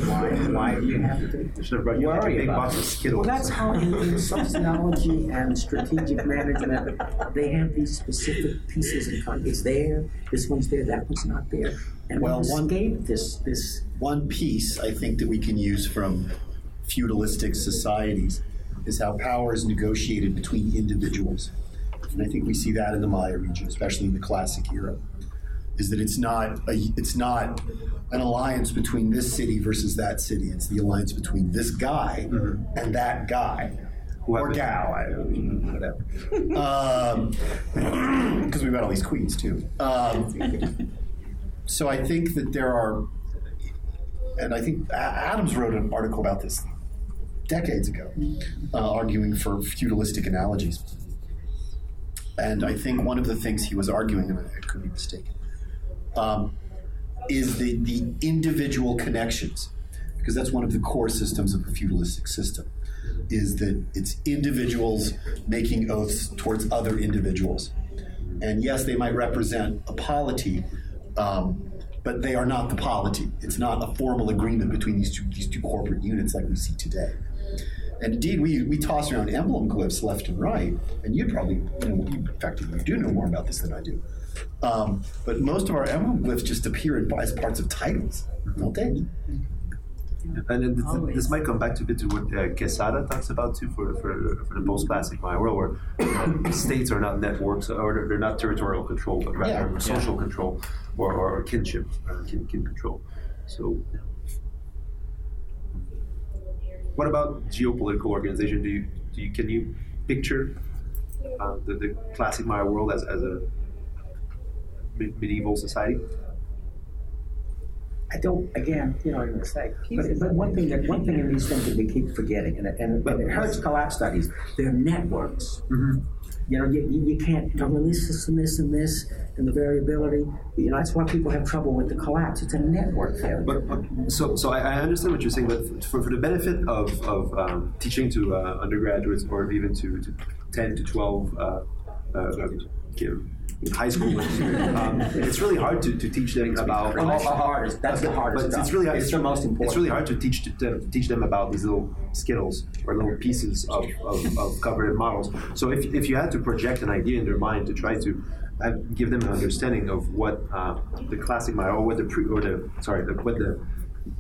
why, why do you have to Should have brought you like a big about box of? Skittles. Well, that's how in, in sociology and strategic management, they have these specific pieces and con- it's there, this one's there, that one's not there. And Well, we one- escape this, this, One piece I think that we can use from feudalistic societies is how power is negotiated between individuals. And I think we see that in the Maya region, especially in the classic era. Is that it's not a, it's not an alliance between this city versus that city. It's the alliance between this guy and that guy. or gal, I, whatever. Because we've got all these queens too. Um, so I think that there are, and I think Adams wrote an article about this decades ago, uh, arguing for feudalistic analogies. And I think one of the things he was arguing, and I could be mistaken, um, is the, the individual connections, because that's one of the core systems of a feudalistic system, is that it's individuals making oaths towards other individuals. And yes, they might represent a polity, um, but they are not the polity. It's not a formal agreement between these two, these two corporate units like we see today. And indeed, we, we toss around emblem glyphs left and right, and you probably, you know, in fact, you do know more about this than I do. Um, but most of our emblem glyphs just appear in, as parts of titles, don't they? And then this, this might come back to a bit to what uh, Quezada talks about too for, for, for the post-classic Maya world, where uh, states are not networks or they're, they're not territorial control, but rather Yeah. social control or, or kinship, or kin, kin control. So, what about geopolitical organization? Do you, do you can you picture uh, the, the classic Maya world as, as a me- medieval society? I don't. Again, you know, what I'm going to say. But, but one thing that one thing in these things that we keep forgetting, and, and, and it hurts collapse studies. They're networks. You know, you, you you can't. You know, well, this, this, and this, and this, and the variability. You know, that's why people have trouble with the collapse. It's a network failure. But, but so, so I, I understand what you're saying, but for, for the benefit of, of um, teaching to uh, undergraduates or even to, to 10 to 12 uh, uh, give- high schoolers, um, it's really hard to, to teach them about. That's the hardest. That's the hardest But it's really It's the most important. It's really hard to teach to, to teach them about these little skittles or little pieces of, of, of covered models. So if, if you had to project an idea in their mind to try to uh, give them an understanding of what uh, the classic model or what the pre or the sorry the, what the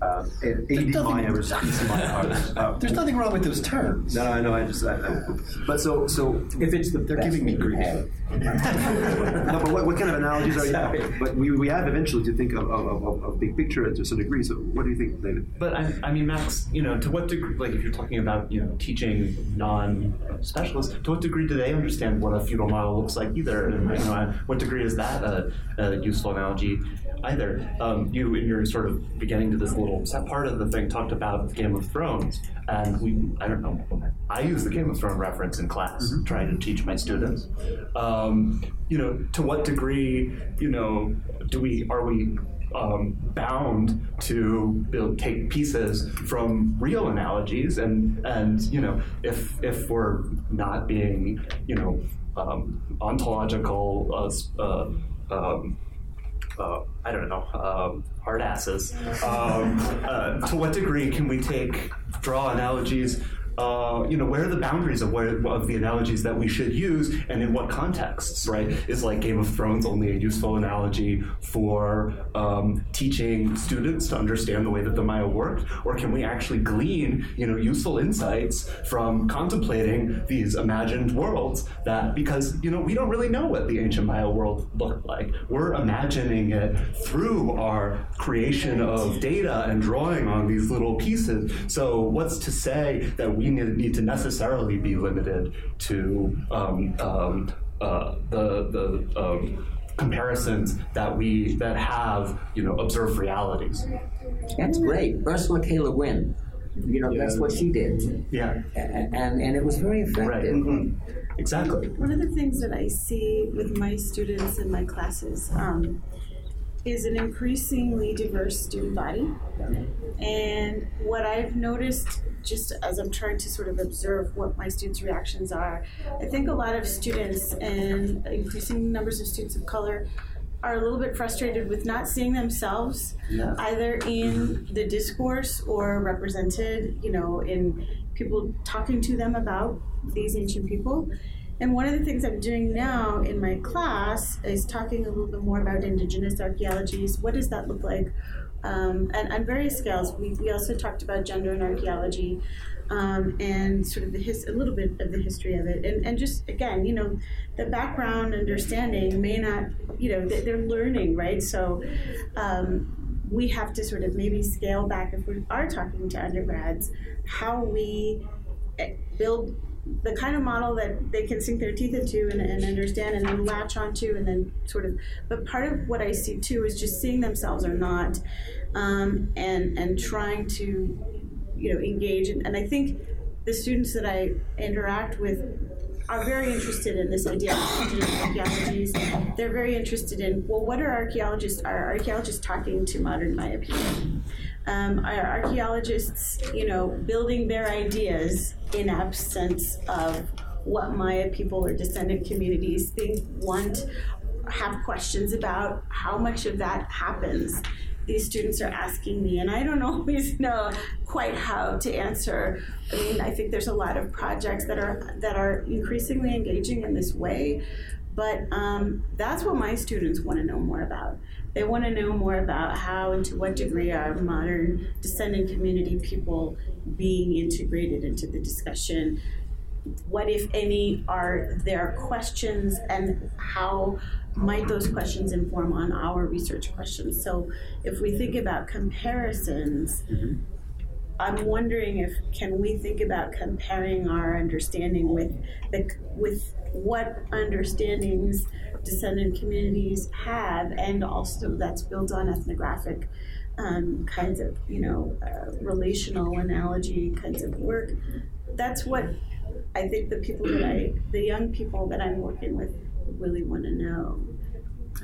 uh, AD Maya versus BC Maya are. Uh, There's nothing wrong with those terms. no, no I know. I just, I, I, but so, so if it's the They're giving me grief. no, but what, what kind of analogies are you? But we, we have eventually to think of, of, of, of big picture to some degree. So, what do you think, David? But I, I mean, Max, you know, to what degree, like if you're talking about, you know, teaching non-specialists, to what degree do they understand what a feudal model looks like either? And, you know, what degree is that a, a useful analogy either? Um, you, in your sort of beginning to this little set part of the thing, talked about Game of Thrones. And we, I don't know, I use the Game of Thrones reference in class, trying to teach my students. Um, you know, to what degree, you know, do we, are we um, bound to build, take pieces from real analogies and and you know if if we're not being you know um, ontological uh, uh, um, uh, I don't know, um, hard asses. Um, uh, to what degree can we take draw analogies? Uh, you know, where are the boundaries of where of the analogies that we should use, and in what contexts? Right? Is like Game of Thrones only a useful analogy for um, teaching students to understand the way that the Maya worked, or can we actually glean, you know, useful insights from contemplating these imagined worlds? That because you know we don't really know what the ancient Maya world looked like. We're imagining it through our creation of data and drawing on these little pieces. So what's to say that we need, need to necessarily be limited to um, um, uh, the the um, comparisons that we that have you know observed realities? That's great. Ursula K. Le Guin. You know, that's what she did. Yeah. And, and, and it was very effective. Right. Exactly. One of the things that I see with my students in my classes um, is an increasingly diverse student body. And what I've noticed, just as I'm trying to sort of observe what my students' reactions are, I think a lot of students and increasing numbers of students of color are a little bit frustrated with not seeing themselves Yeah. either in mm-hmm. the discourse or represented, you know, in people talking to them about these ancient people. And one of the things I'm doing now in my class is talking a little bit more about indigenous archaeologies. What does that look like? Um, and on various scales. We, we also talked about gender and archaeology. Um, and sort of the his, a little bit of the history of it, and, and just again, you know, the background understanding may not, you know, they're learning, right? So um, we have to sort of maybe scale back if we are talking to undergrads, how we eh, build the kind of model that they can sink their teeth into and, and, understand and then latch onto and then sort of but part of what i see too is just seeing themselves or not um, and and trying to you know engage and, and I think the students that I interact with are very interested in this idea of archaeologies. They're very interested in well, what are archaeologists? Are archaeologists talking to modern Maya people? Um, are archaeologists, you know, building their ideas in absence of what Maya people or descendant communities think, want, have questions about? How much of that happens? these students are asking me, and I don't always know quite how to answer. I mean, I think there's a lot of projects that are that are increasingly engaging in this way, but um, that's what my students want to know more about. They want to know more about how and to what degree are modern descendant community people being integrated into the discussion. What, if any, are their questions, and how might those questions inform on our research questions? So if we think about comparisons, mm-hmm. I'm wondering if can we think about comparing our understanding with the with what understandings descendant communities have, and also that's built on ethnographic um, kinds of you know uh, relational analogy kinds of work. That's what I think the people that I, the young people that I'm working with really want to know.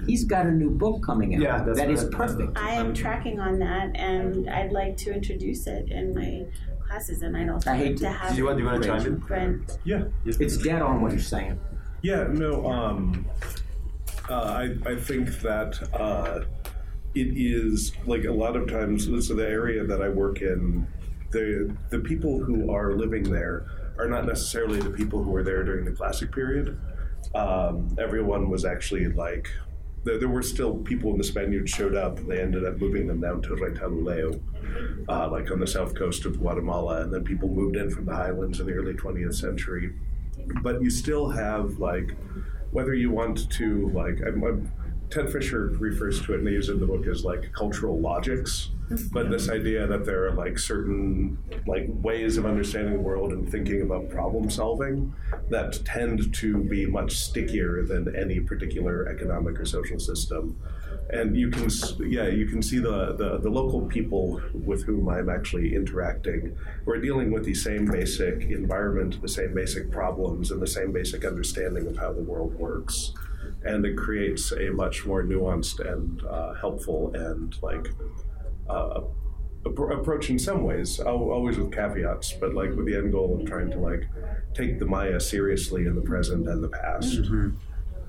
He's got a new book coming out. Yeah, that's that is right. perfect. I am tracking on that, and I'd like to introduce it in my classes, and I'd also I hate like to to- have Do you want- do you want to chime in? Brent. Yeah. It's dead on what you're saying. Yeah, no, um, uh, I, I think that uh, it is like a lot of times, so the area that I work in, the, the people who are living there are not necessarily the people who were there during the classic period. Um, everyone was actually like, there, there were still people when the Spaniards showed up, they ended up moving them down to Retalhuleu, uh, like on the south coast of Guatemala, and then people moved in from the highlands in the early 20th century but you still have like whether you want to like I'm, I'm, Ted Fischer refers to it and they use it in the book as like cultural logics. But this idea that there are like certain like ways of understanding the world and thinking about problem solving that tend to be much stickier than any particular economic or social system. And you can, yeah, you can see the, the, the local people with whom I'm actually interacting who are dealing with the same basic environment, the same basic problems, and the same basic understanding of how the world works and it creates a much more nuanced and uh, helpful and like uh, approach in some ways, always with caveats, but like with the end goal of trying to like take the Maya seriously in the present and the past.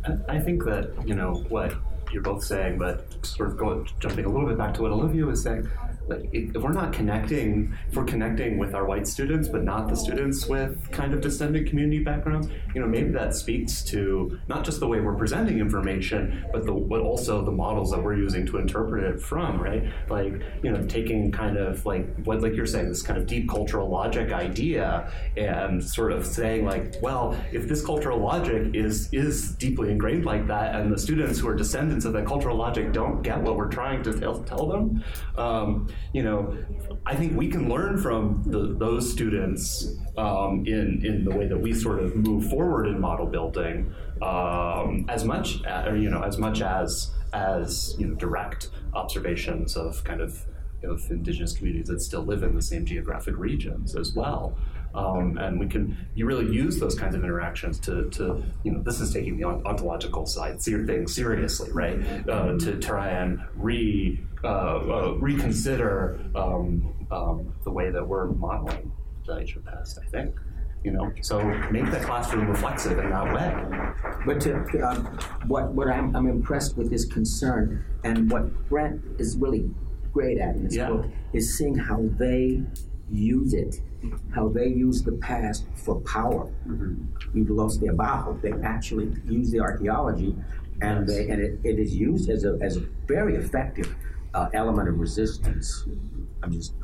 I- I think that you know what you're both saying, but sort of going jumping a little bit back to what Olivia was saying. Like, if we're not connecting, if we're connecting with our white students, but not the students with kind of descendant community backgrounds, you know, maybe that speaks to not just the way we're presenting information, but the but also the models that we're using to interpret it from, right? Like, you know, taking kind of like what like you're saying, this kind of deep cultural logic idea, and sort of saying like, well, if this cultural logic is is deeply ingrained like that, and the students who are descendants of that cultural logic don't get what we're trying to tell, tell them, um, you know, I think we can learn from the, those students um, in in the way that we sort of move forward in model building, um, as much uh, or, you know as much as as you know direct observations of kind of of indigenous communities that still live in the same geographic regions as well. Um, and we can you really use those kinds of interactions to, to you know this is taking the ontological side ser- thing seriously right? Uh, to try and re uh, uh, reconsider um, um, the way that we're modeling the Asia past I think you know? So make the classroom reflexive in that way. But to, um, what what I'm, I'm impressed with this concern, and what Brent is really great at in this Yeah. book is seeing how they use it, how they use the past for power. We've lost their Bajo. They actually use the archaeology, and they and it, it is used as a as a very effective uh, element of resistance. I'm just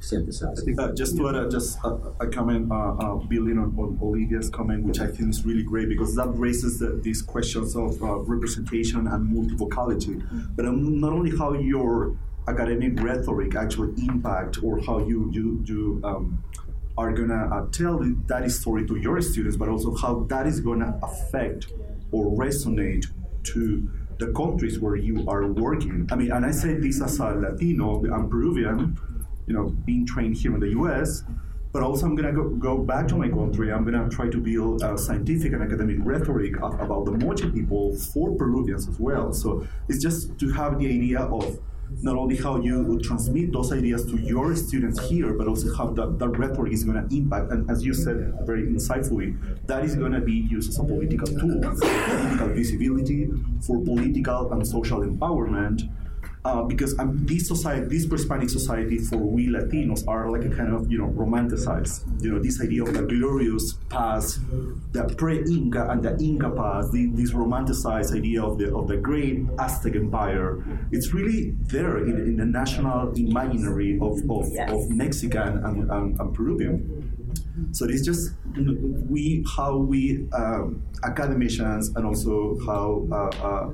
synthesizing. Uh, just to add uh, just a, a comment, uh, uh, building on, on, Olivia's comment, which I think is really great because that raises the, these questions of uh, representation and multivocality, but um, not only how your academic rhetoric actually impact or how you you you um, are gonna uh, tell that story to your students, but also how that is gonna affect or resonate to the countries where you are working. I mean, and I say this as a Latino, I'm Peruvian, you know, being trained here in the U.S. But also, I'm gonna go, go back to my country. I'm gonna try to build a scientific and academic rhetoric about the Moche people for Peruvians as well. So it's just to have the idea of not only how you transmit those ideas to your students here, but also how that, that rhetoric is going to impact. And as you said very insightfully, that is going to be used as a political tool, for political visibility, for political and social empowerment uh, because um, this society, this Hispanic society for we Latinos are like a kind of you know romanticized. You know this idea of the glorious past, the pre-Inca and the Inca past, the, this romanticized idea of the of the great Aztec empire. It's really there in, in the national imaginary of of, yes. of Mexican and, and, and, Peruvian. So it's just we how we um, academicians and also how. Uh, uh,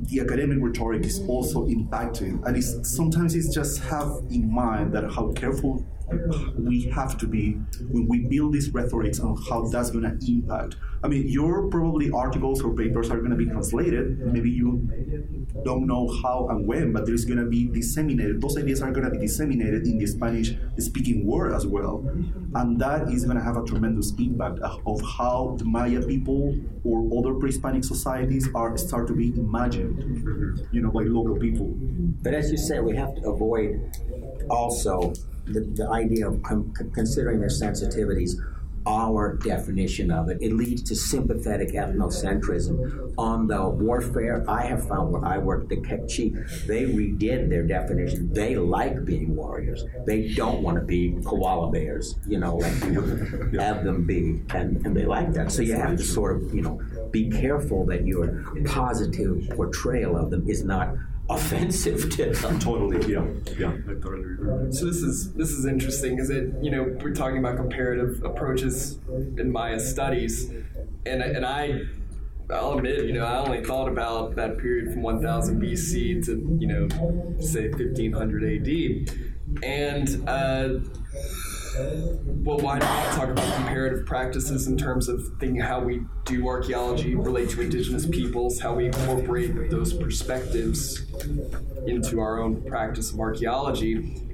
the academic rhetoric is also impacted, and it's, sometimes it's just have in mind that how careful we have to be when we build these rhetorics on how that's going to impact. I mean, your probably articles or papers are going to be translated. Maybe you don't know how and when, but there's going to be disseminated. Those ideas are going to be disseminated in the Spanish speaking world as well. And that is going to have a tremendous impact of how the Maya people or other pre Hispanic societies are start to be imagined, you know, by local people. But as you say, we have to avoid also the, the idea of com- considering their sensitivities our definition of it. It leads to sympathetic ethnocentrism. On the warfare, I have found where I worked, the Kekchi, they redid their definition. They like being warriors. They don't want to be koala bears, you know, like you have them be. And, and they like that. So you have to sort of, you know, be careful that your positive portrayal of them is not offensive to them. Totally, yeah, yeah. So this is this is interesting. Is it you know we're talking about comparative approaches in Maya studies, and and I. I'll admit, you know, I only thought about that period from 1000 BC to, you know, say 1500 AD. And uh, well, why not talk about comparative practices in terms of thinking how we do archaeology, relate to indigenous peoples, how we incorporate those perspectives into our own practice of archaeology?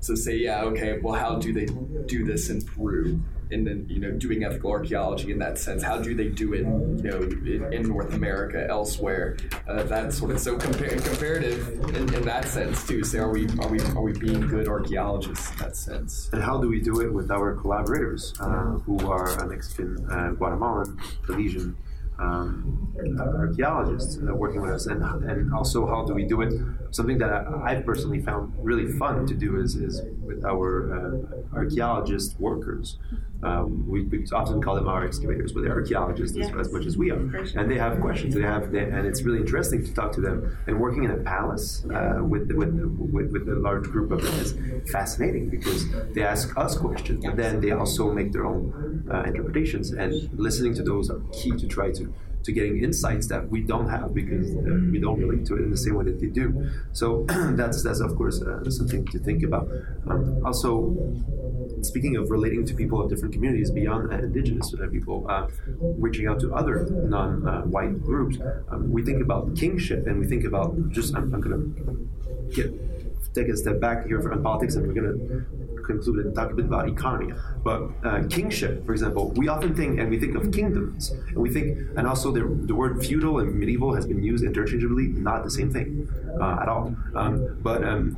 So say, yeah, okay, well, how do they do this in Peru? Then you know doing ethical archaeology in that sense. How do they do it, you know, in, in North America, elsewhere, uh, that sort of so compar- comparative in, in, that sense too. So are we are we are we being good archaeologists in that sense? And how do we do it with our collaborators uh, who are Mexican, uh, Guatemalan, Belizean? Um, archaeologists uh, working with us, and, and also how do we do it? Something that I, have personally found really fun to do is, is with our uh, archaeologist workers. Um, we, we, often call them our excavators, but they're archaeologists yes. as, as, much as we are, and they have questions. They have, they, and it's really interesting to talk to them. And working in a palace uh, with, with, with with a large group of them is fascinating because they ask us questions, but then they also make their own uh, interpretations. And listening to those are key to try to to getting insights that we don't have because uh, we don't relate to it in the same way that they do. So that's that's of course uh, something to think about. Um, also, speaking of relating to people of different communities beyond indigenous people, uh, reaching out to other non-white groups, um, we think about kingship and we think about just I'm, I'm going to get take a step back here for politics and we're going to conclude and talk a bit about economy. But uh, kingship, for example, we often think and we think of kingdoms, and we think, and also the, the word feudal and medieval has been used interchangeably, not the same thing uh, at all. Um, but um,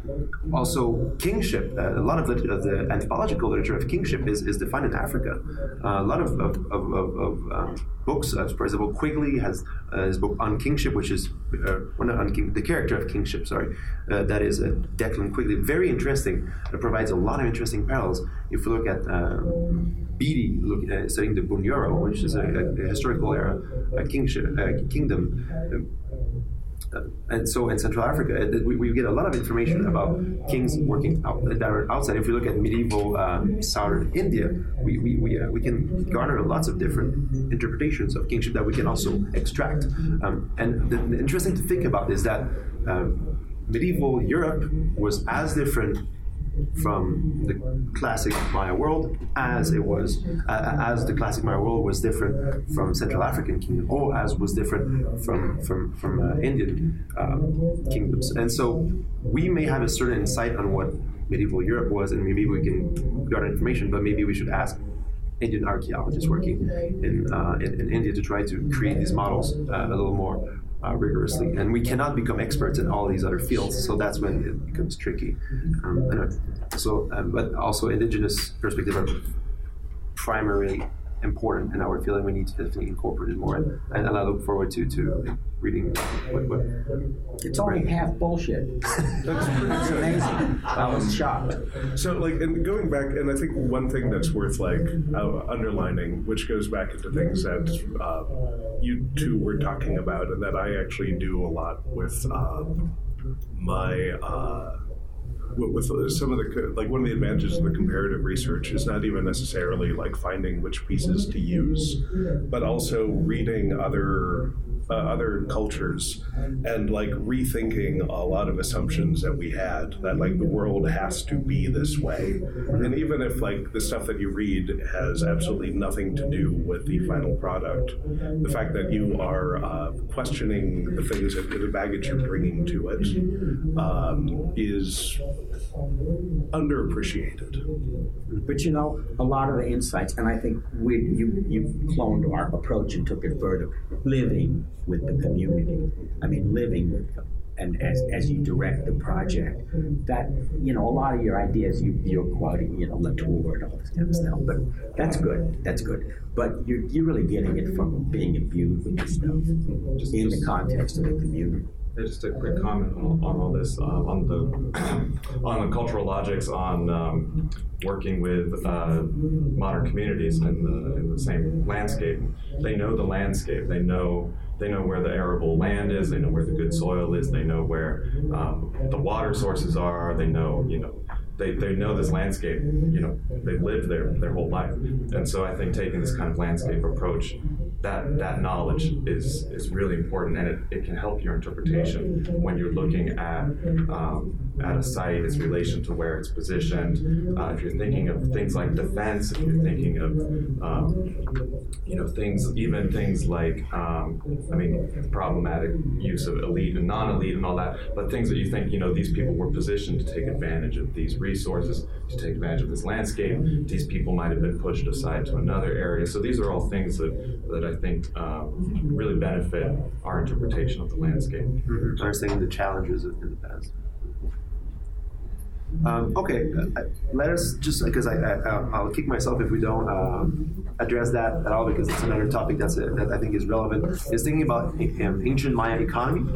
also kingship, uh, a lot of the, the, anthropological literature of kingship is, is defined in Africa. Uh, a lot of, of, of, of um, books, uh, for example, Quigley has uh, his book on kingship, which is uh, not on king, the character of kingship. Sorry, uh, that is uh, Declan Quigley. Very interesting. It provides a lot of interesting parallels. If you look at Beattie look, uh, studying the Bunyoro, which is a, a, historical era a kingship, a kingdom um, uh, and so in Central Africa, uh, we, we, get a lot of information about kings working out, that are outside. If we look at medieval um, southern India, we, we, we, uh, we, can garner lots of different interpretations of kingship that we can also extract. Um, and the, the, interesting to think about is that um, medieval Europe was as different from the classic Maya world as it was uh, as the classic Maya world was different from Central African kingdom or as was different from from from uh, Indian uh, kingdoms. And so we may have a certain insight on what medieval Europe was and maybe we can gather information but maybe we should ask Indian archaeologists working in, uh, in, in, India to try to create these models uh, a little more uh, rigorously, and we cannot become experts in all these other fields. So that's when it becomes tricky. Um, so, um, but also indigenous perspective are primarily important, and our feeling we need to definitely incorporate it more. And, and I look forward to to reading what. what it's only half bullshit. that's, that's amazing. I was shocked. So, like, and going back, and I think one thing that's worth like uh, underlining, which goes back into things that uh, you two were talking about, and that I actually do a lot with uh, my uh, with some of the like one of the advantages of the comparative research is not even necessarily like finding which pieces to use, but also reading other uh, other cultures and like rethinking a lot of assumptions that we had that like the world has to be this way. And even if like the stuff that you read has absolutely nothing to do with the final product the fact that you are uh, questioning the things that the baggage you're bringing to it um, is underappreciated but you know a lot of the insights and i think we you you've cloned our approach and took it further living with the community. I mean, living with them. And as, as you direct the project, that, you know, a lot of your ideas, you, you're quoting, you know, Latour and all this kind of stuff, but that's good. That's good. But you're, you're really getting it from being imbued with this stuff just, in the context of the community. Just a quick comment on, on all this, uh, on the on the cultural logics on um, working with uh, modern communities in the in the same landscape. They know the landscape. They know they know where the arable land is. They know where the good soil is. They know where um, the water sources are. They know, you know, they, they know this landscape. You know, they've lived there their whole life. And so I think taking this kind of landscape approach that that knowledge is is really important, and it, it can help your interpretation when you're looking at um, at a site, its relation to where it's positioned. Uh, if you're thinking of things like defense, if you're thinking of um, you know things, even things like um, I mean problematic use of elite and non-elite and all that, but things that you think you know these people were positioned to take advantage of these resources, to take advantage of this landscape. These people might have been pushed aside to another area. So these are all things that that I I think um, really benefit our interpretation of the landscape. Mm-hmm. Understanding the challenges in the past. Um, okay, uh, let us just because I, I will kick myself if we don't um, address that at all because it's another topic that's a, that I think is relevant. Is thinking about um, ancient Maya economy.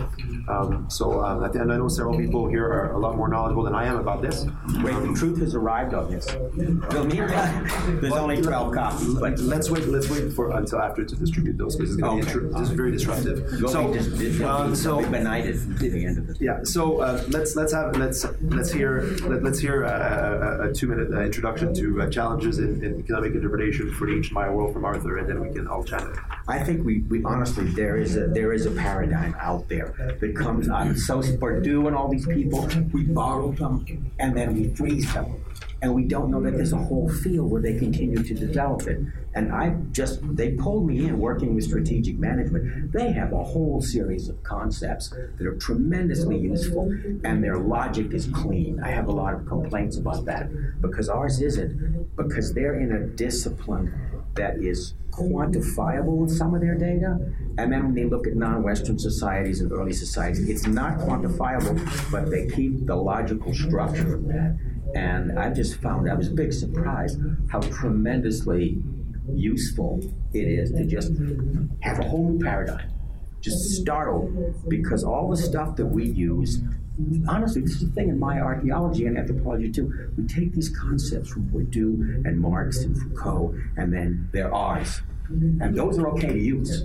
Um, so uh, I, I know several people here are a lot more knowledgeable than I am about this. Wait, the truth has arrived on this. There's only twelve copies, but let's wait. Let's wait for until after to distribute those because it's going to okay. be this is very disruptive. so, uh, so benighted at the end of it. Yeah. So uh, let's let's have let's let's hear let, us hear a, a, a two minute uh, introduction to uh, challenges in, in, economic interpretation for ancient Maya world from Arthur, and then we can all chat. I think we, we honestly there is a there is a paradigm out there that comes out. So Bourdieu and all these people, we borrow them and then we freeze them and we don't know that there's a whole field where they continue to develop it. And I just, they pulled me in working with strategic management. They have a whole series of concepts that are tremendously useful, and their logic is clean. I have a lot of complaints about that because ours isn't, because they're in a discipline that is quantifiable with some of their data. And then when they look at non Western societies and early societies, it's not quantifiable, but they keep the logical structure of that. And I just found I was a big surprise how tremendously useful it is to just have a whole new paradigm. Just start over because all the stuff that we use honestly, this is the thing in my archaeology and anthropology too. We take these concepts from Bourdieu and Marx and Foucault, and then they're ours. And those are okay to use,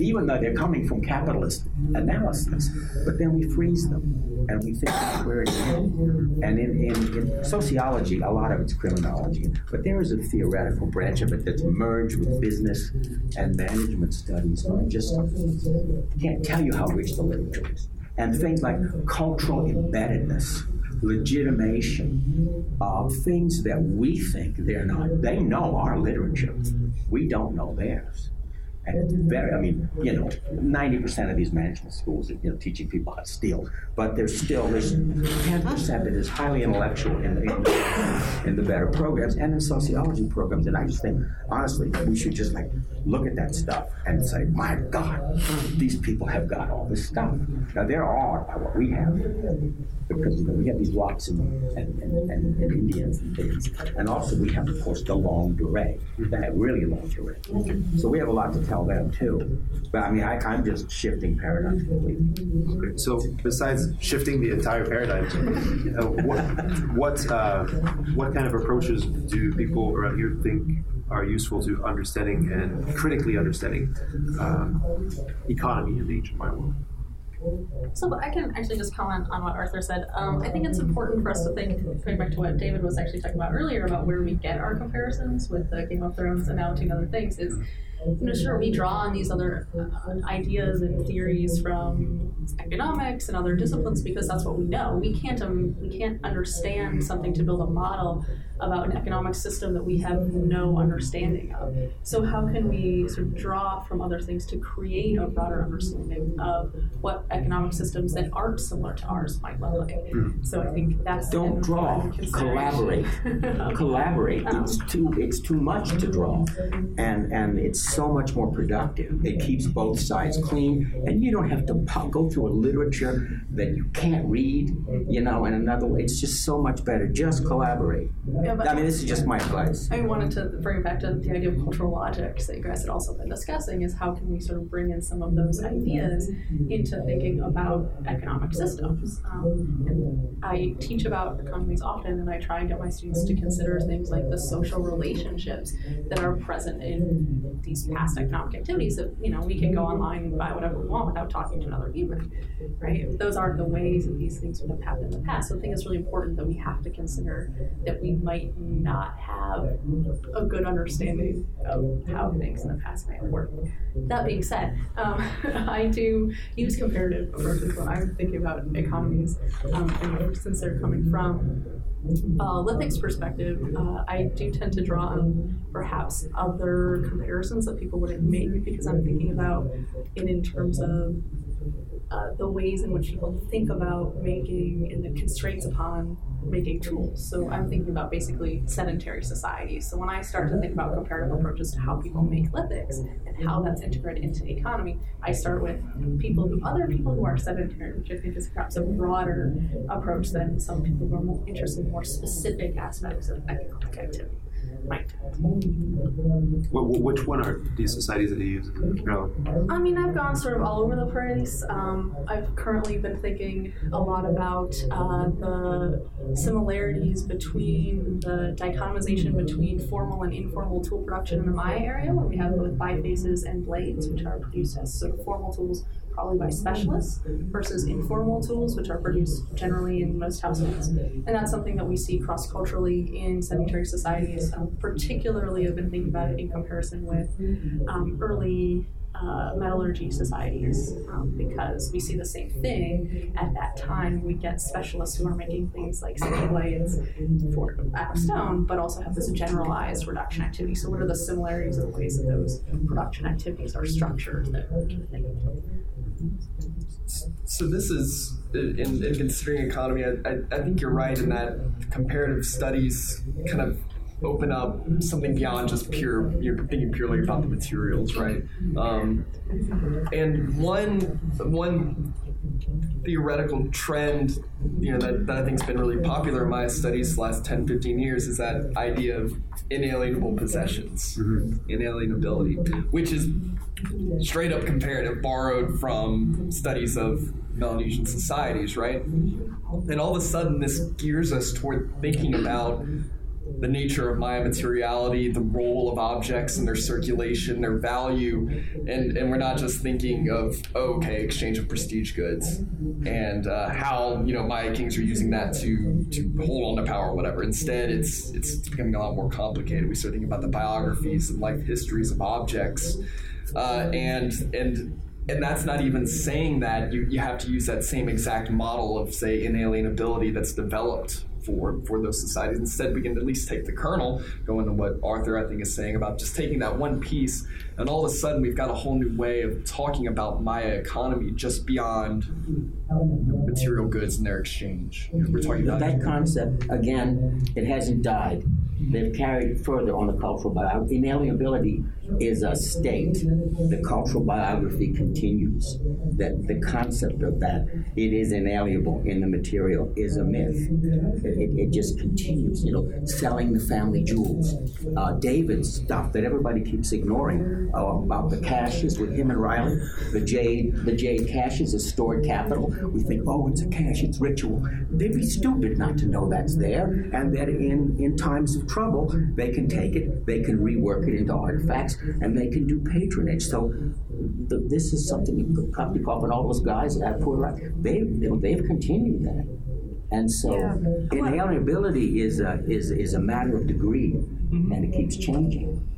even though they're coming from capitalist analysis. But then we freeze them and we think about where it's in. And in, in, in sociology, a lot of it's criminology, but there is a theoretical branch of it that's merged with business and management studies. And I just can't tell you how rich the literature is. And things like cultural embeddedness legitimation of things that we think they're not. They know our literature. We don't know theirs. And it's very, I mean, you know, 90% of these management schools are, you know, teaching people how to steal. But there's still, there's 10% that is highly intellectual in, in, in the better programs and in sociology programs. And I just think, honestly, we should just like look at that stuff and say, my God, these people have got all this stuff. Now, they're awed by what we have because you know, we have these rocks and, and, and, and, and Indians and things. And also we have, of course, the longue durée, that really longue durée. So we have a lot to tell them too. But I mean, I, I'm just shifting paradigms completely. So besides shifting the entire paradigm, uh, what what uh, what kind of approaches do people around here think are useful to understanding and critically understanding uh, economy in the ancient Maya world? So I can actually just comment on what Arthur said. Um, I think it's important for us to think, going back to what David was actually talking about earlier about where we get our comparisons with the Game of Thrones analogy and other things is you know, sure, we draw on these other uh, ideas and theories from economics and other disciplines because that's what we know. We can't um, we can't understand something to build a model about an economic system that we have no understanding of. So how can we sort of draw from other things to create a broader understanding of what economic systems that aren't similar to ours might look like? Mm. So I think that's don't draw, collaborate, collaborate. It's too it's too much to draw, and and it's so much more productive. It keeps both sides clean, and you don't have to go through a literature that you can't read. You know, and another way, it's just so much better. Just collaborate. Yeah, I mean, this is just my advice. I wanted to bring it back to the idea of cultural logics that you guys had also been discussing is how can we sort of bring in some of those ideas into thinking about economic systems. Um, and I teach about economies often, and I try and get my students to consider things like the social relationships that are present in these past economic activities. That you know, we can go online and buy whatever we want without talking to another human, right? Those aren't the ways that these things would have happened in the past. So I think it's really important that we have to consider that we might not have a good understanding of how things in the past may have worked. That being said, um, I do use comparative approaches when I'm thinking about economies, um, and since they're coming from uh, Lithic's perspective, uh, I do tend to draw on perhaps other comparisons that people wouldn't make because I'm thinking about it in terms of uh, the ways in which people think about making and the constraints upon making tools. So I'm thinking about basically sedentary societies. So when I start to think about comparative approaches to how people make lithics and how that's integrated into the economy, I start with people who other people who are sedentary, which I think is perhaps a broader approach than some people who are more interested in more specific aspects of economic activity. Well, which one are these societies that you use? I mean, I've gone sort of all over the place. Um, I've currently been thinking a lot about uh, the similarities between the dichotomization between formal and informal tool production in the Maya area, where we have both bifaces and blades, which are produced as sort of formal tools probably by specialists versus informal tools, which are produced generally in most households. And that's something that we see cross culturally in sedentary societies. Um, particularly, I've been thinking about it in comparison with um, early uh, metallurgy societies um, because we see the same thing at that time. We get specialists who are making things like sickle blades for out of stone, but also have this generalized reduction activity. So, what are the similarities of the ways that those production activities are structured that so this is in, in considering economy. I, I, I, think you're right in that comparative studies kind of open up something beyond just pure. You're thinking purely about the materials, right? Um, and one one theoretical trend, you know, that, that I think's been really popular in Maya studies the last 10, 15 years is that idea of inalienable possessions, mm-hmm. inalienability, which is straight up comparative, borrowed from studies of Melanesian societies, right? And all of a sudden, this gears us toward thinking about the nature of Maya materiality, the role of objects and their circulation, their value, and and we're not just thinking of oh, okay exchange of prestige goods and uh, how you know Maya kings are using that to to hold on to power or whatever. Instead, it's it's becoming a lot more complicated. We start thinking about the biographies and life histories of objects, uh, and and and that's not even saying that you, you have to use that same exact model of say inalienability that's developed for for those societies. Instead, we can at least take the kernel, go into what Arthur I think is saying about just taking that one piece, and all of a sudden we've got a whole new way of talking about Maya economy just beyond material goods and their exchange. We're talking about that concept again. It hasn't died. They've carried further on the cultural biography. Inalienability is a state. The cultural biography continues. That the concept of that it is inalienable in the material is a myth. It, it, just continues. You know, selling the family jewels. Uh, David's stuff that everybody keeps ignoring uh, about the caches with him and Riley. The jade, the jade caches is stored capital. We think, oh, it's a cache, it's ritual. They'd be stupid not to know that's there, and that in in times of trouble, they can take it, they can rework it into artifacts, and they can do patronage. So the, this is something Kopytoff and all those guys that have put like they they've continued that. And so yeah. inalienability is a, is, is a matter of degree, mm-hmm. and it keeps changing.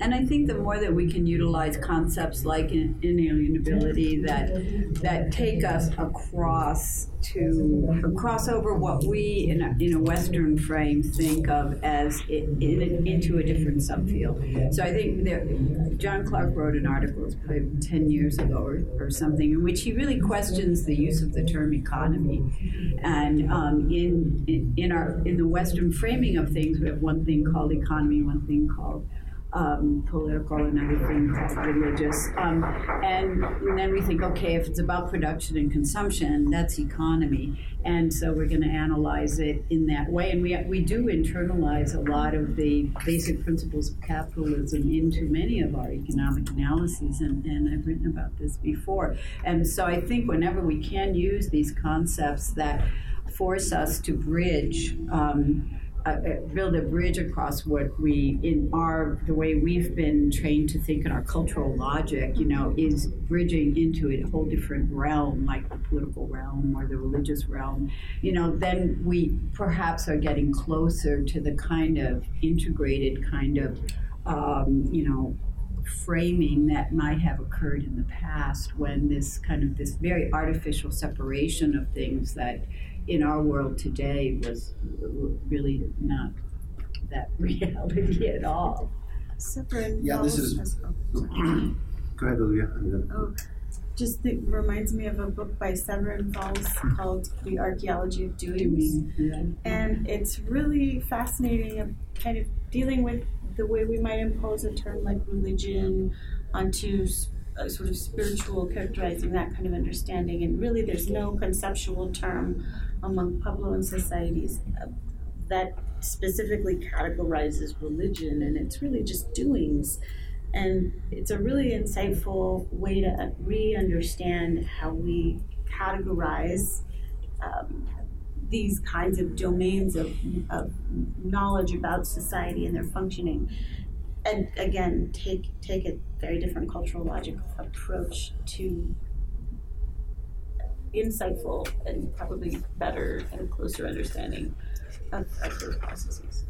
And I think the more that we can utilize concepts like inalienability that that take us across to cross over what we in a, in a Western frame think of as in, in, into a different subfield. So I think there, John Clark wrote an article probably ten years ago or, or, something in which he really questions the use of the term economy. And um, in, in in our in the Western framing of things, we have one thing called economy, one thing called um, political and everything religious. Um, and, and, then we think, okay, if it's about production and consumption, that's economy. And so we're going to analyze it in that way. And we, we do internalize a lot of the basic principles of capitalism into many of our economic analyses. And, and I've written about this before. And so I think whenever we can use these concepts that force us to bridge. Um, uh, build a bridge across what we in our the way we've been trained to think in our cultural logic you know is bridging into a whole different realm like the political realm or the religious realm. You know then we perhaps are getting closer to the kind of integrated kind of um, you know framing that might have occurred in the past when this kind of this very artificial separation of things that in our world today was really not that reality at all. yeah, this is. Go ahead, Olivia. Oh, just think, reminds me of a book by Severin Fowles mm-hmm. called The Archaeology of Doings. And it's really fascinating of kind of dealing with the way we might impose a term like religion onto a uh, sort of spiritual characterizing that kind of understanding. And really, there's no conceptual term among Puebloan societies uh, that specifically categorizes religion, and it's really just doings. And it's a really insightful way to re understand how we categorize um, these kinds of domains of, of knowledge about society and their functioning. And again, take, take a very different cultural logic approach to insightful and probably better and closer understanding of, of those processes.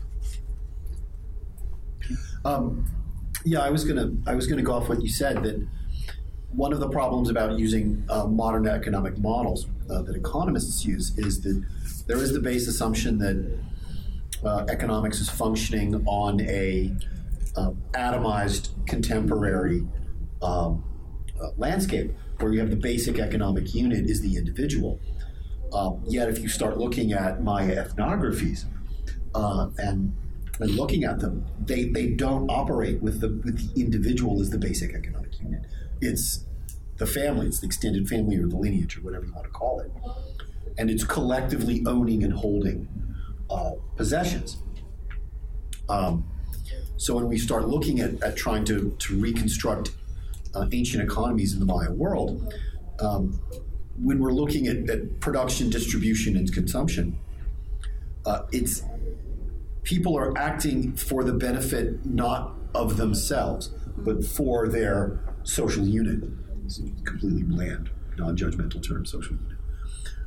Um, yeah, I was gonna I was gonna go off what you said that one of the problems about using uh, modern economic models uh, that economists use is that there is the base assumption that uh, economics is functioning on a uh, atomized contemporary um, uh, landscape where you have the basic economic unit is the individual. Um, yet, if you start looking at Maya ethnographies uh, and, and looking at them, they, they don't operate with the with the individual as the basic economic unit. It's the family, it's the extended family or the lineage or whatever you want to call it, and it's collectively owning and holding uh, possessions. Um, so when we start looking at, at trying to, to reconstruct uh, ancient economies in the Maya world, um, when we're looking at, at, production, distribution, and consumption, uh, it's people are acting for the benefit not of themselves, but for their social unit. It's completely bland, non judgmental term, social unit.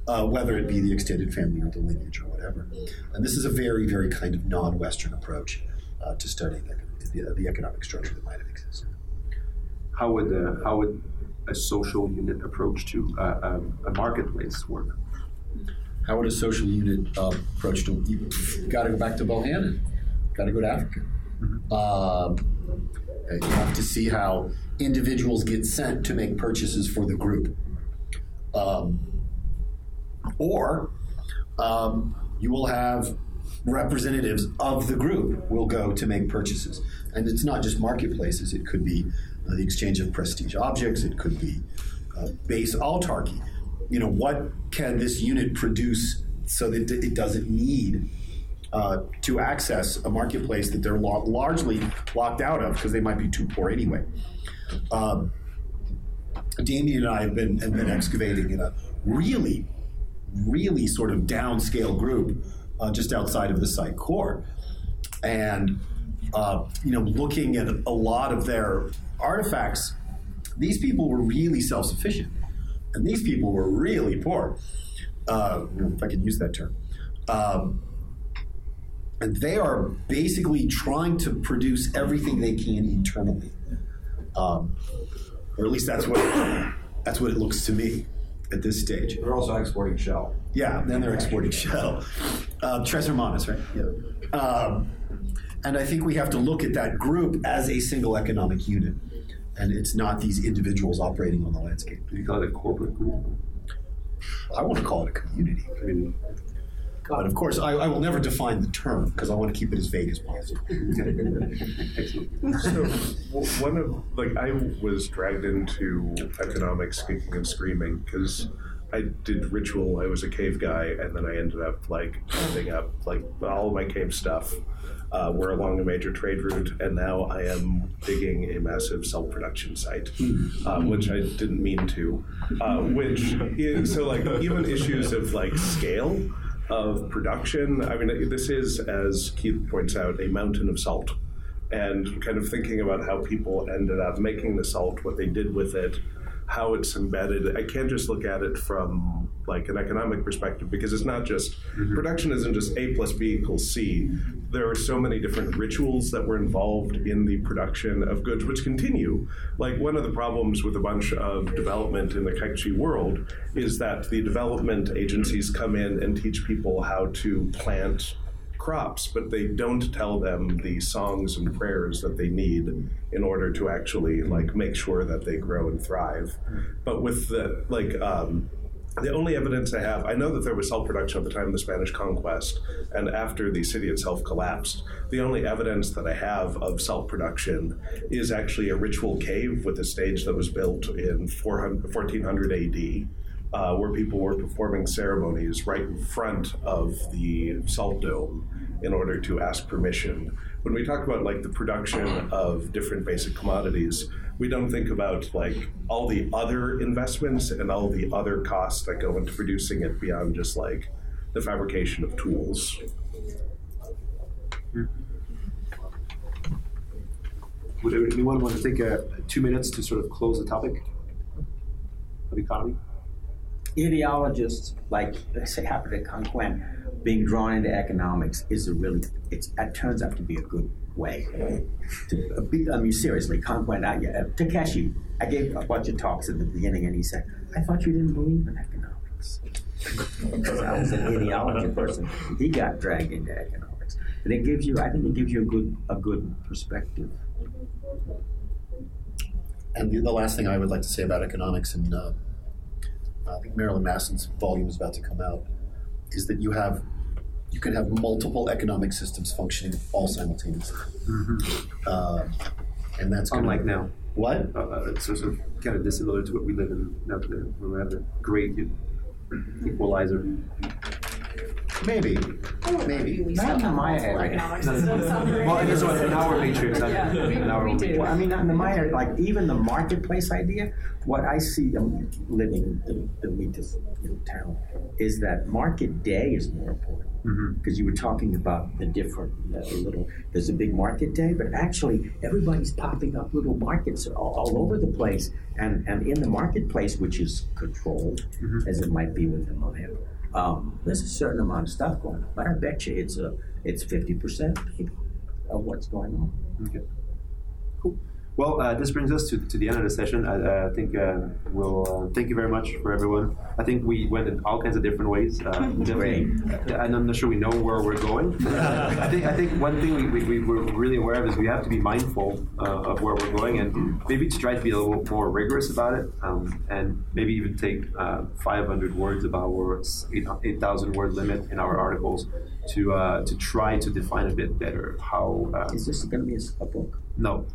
Uh, whether it be the extended family or the lineage or whatever. And this is a very, very kind of non Western approach uh, to studying the, the, economic structure that might have existed. How would, uh, how would a social unit approach to uh, um, a marketplace work? How would a social unit uh, approach to? You got to go back to Bohannan. Got to go to Africa. Mm-hmm. Um, you have to see how individuals get sent to make purchases for the group. Um, or um, you will have representatives of the group will go to make purchases. And it's not just marketplaces, it could be uh, the exchange of prestige objects, it could be uh, base autarky. You know, what can this unit produce so that it doesn't need uh, to access a marketplace that they're lo- largely locked out of because they might be too poor anyway. Um, Damien and I have been, have been excavating in a really, really sort of downscale group uh, just outside of the site core. And, uh, you know, looking at a lot of their artifacts, these people were really self sufficient. And these people were really poor, uh, if I could use that term. Um, and they are basically trying to produce everything they can internally, um, or at least that's what that's what it looks to me at this stage. They're also exporting shell. Yeah, then they're exporting shell. Uh, Tres Hermanos, right? Yeah. Um, and I think we have to look at that group as a single economic unit, and it's not these individuals operating on the landscape. Do you call it a corporate group? I want to call it a community. I mean, but of course, I, I will never define the term because I want to keep it as vague as possible. so, one of like I was dragged into economics, kicking and screaming because I did ritual. I was a cave guy, and then I ended up like ending up like all my cave stuff uh, were along a major trade route, and now I am digging a massive self production site, uh, which I didn't mean to. Uh, which is, so like even issues of like scale of production. I mean, this is, as Keith points out, a mountain of salt. And kind of thinking about how people ended up making the salt, what they did with it, how it's embedded. I can't just look at it from like an economic perspective because it's not just mm-hmm. production isn't just A plus B equals C. There are so many different rituals that were involved in the production of goods, which continue. Like one of the problems with a bunch of development in the Kekchi world is that the development agencies come in and teach people how to plant crops, but they don't tell them the songs and prayers that they need in order to actually like make sure that they grow and thrive. But with the like um, the only evidence I have, I know that there was self production at the time of the Spanish conquest and after the city itself collapsed. The only evidence that I have of self production is actually a ritual cave with a stage that was built in 1400 AD uh, where people were performing ceremonies right in front of the salt dome in order to ask permission. When we talk about like the production of different basic commodities, we don't think about like all the other investments and all the other costs that go into producing it beyond just like the fabrication of tools. Would anyone want to take uh, two minutes to sort of close the topic of economy? Ideologists like say Harper Conquent being drawn into economics is a really it's it turns out to be a good way. To, be, I mean, seriously, Conquent, I, uh, Takeshi, I gave a bunch of talks at the beginning, and he said, "I thought you didn't believe in economics." because I was an ideology person. He got dragged into economics, but it gives you, I think, it gives you a good a good perspective. And the, the last thing I would like to say about economics and uh, I think Marilyn Masson's volume is about to come out, is that you have you can have multiple economic systems functioning all simultaneously, mm-hmm. uh, and that's unlike now. What? Uh, uh, it's sort of kind of dissimilar to what we live in now. Today, we have the great equalizer. Maybe. Maybe. Not in the Maya area. Well, and this one, an hour matrix. Yeah, we- an hour we do. Well, I mean, in the Maya, like even the marketplace idea, what I see them living in the weakest in town is that market day is more important. Because you were talking about the different uh, little, there's a big market day, but actually everybody's popping up little markets all, all over the place. And, and in the marketplace, which is controlled, as it might be with the Maya, um, there's a certain amount of stuff going on. But I bet you it's a, it's 50% maybe of what's going on. Okay. Cool. Well, uh, this brings us to, to the end of the session. I, uh, I think uh, we'll uh, thank you very much for everyone. I think we went in all kinds of different ways. Uh, definitely- and I'm not sure we know where we're going. I think I think one thing we, we, we were really aware of is we have to be mindful uh, of where we're going and maybe to try to be a little more rigorous about it um, and maybe even take uh, 500 words about words, 8,000 word limit in our articles to uh, to try to define a bit better how. Is this going to be a, a book? no.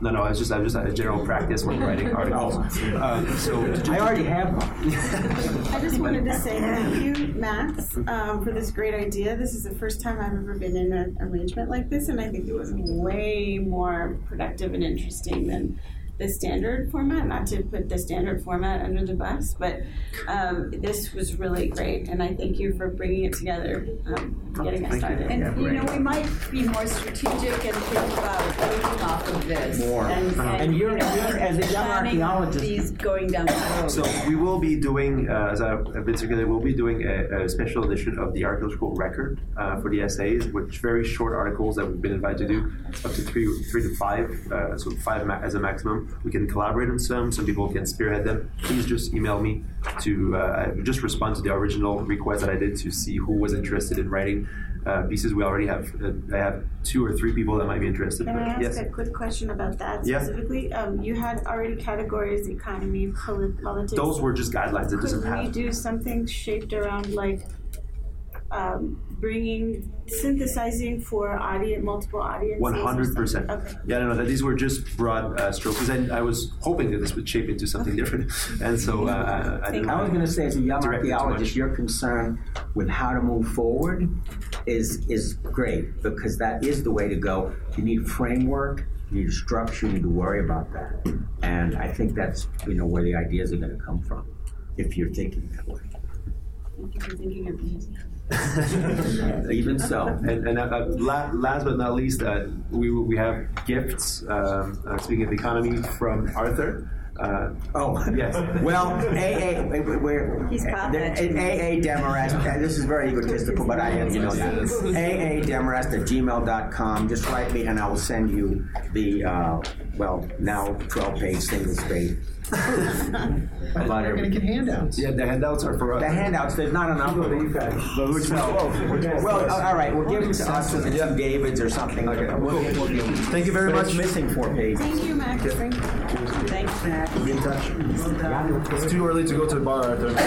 No, no, it's just I was just had a general practice when writing articles. Um, so I already have one. I just wanted to say thank you, Max, um, for this great idea. This is the first time I've ever been in an arrangement like this, and I think it was way more productive and interesting than the standard format. Not to put the standard format under the bus, but um, this was really great, and I thank you for bringing it together, um, getting us started. And you know, we might be more strategic and think about building off of this. More. And, Uh-huh. and, And you're- you know, you're- as a young planning archaeologist- These going down the road. So we will be doing, uh, as I've been together, we'll be doing a, a special edition of the archaeological record uh, for the essays, which very short articles that we've been invited to do, up to three, three to five, uh, so five ma- as a maximum. We can collaborate on some. Some people can spearhead them. Please just email me to uh, just respond to the original request that I did to see who was interested in writing uh, pieces. We already have, uh, I have two or three people that might be interested. Can I ask yes. a quick question about that Yeah. specifically? Um, you had already categories economy, politics. Those were just guidelines. It doesn't Could we have. do something shaped around like um, bringing synthesizing for audience, multiple audiences? Hundred percent. something? Okay. Yeah, no, no. These were just broad uh, strokes, and I was hoping that this would shape into something different, and so uh, I didn't. I was going to say, as a young direct it too archaeologist, your concern with how to move forward is is great because that is the way to go. You need framework, you need a structure, you need to worry about that, and I think that's you know where the ideas are going to come from if you're thinking that way. Thank you for thinking of me. Even so. And, and uh, uh, last but not least, uh, we we have gifts. Um, uh, speaking of the economy, from Arthur. Uh, oh yes. Well, AA, we're He's got. AA Demarest, and this is very egotistical, but I am, you know that. AA Demarest at gmail.com. Just write me, and I will send you the, uh, well, now 12 page single space. About We're going to get handouts. Yeah, the handouts are for us. The handouts, there's not enough of them. No. Well, all right, we'll give them to us or the two Davids or something. Okay. We'll, we'll give them. Thank you very But much. It's missing four pages. Thank you, Max. Thank you. Thanks, Matt. Be in touch. It's too early to go to the bar, Arthur.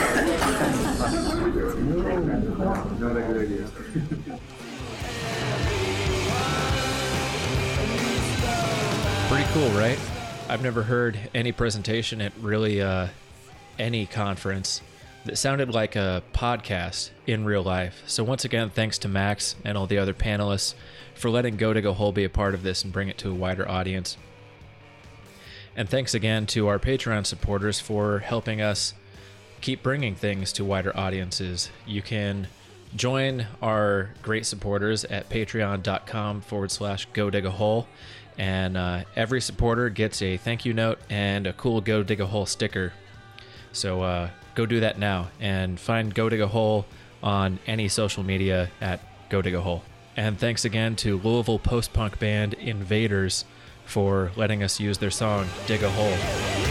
Not a good idea. Cool, right? I've never heard any presentation at really uh, any conference that sounded like a podcast in real life. So once again, thanks to Max and all the other panelists for letting Go Dig a Hole be a part of this and bring it to a wider audience. And thanks again to our Patreon supporters for helping us keep bringing things to wider audiences. You can join our great supporters at patreon.com forward slash go dig a hole. And uh, every supporter gets a thank you note and a cool Go Dig a Hole sticker. So uh, go do that now and find Go Dig a Hole on any social media at Go Dig a Hole. And thanks again to Louisville post punk band Invaders for letting us use their song Dig a Hole.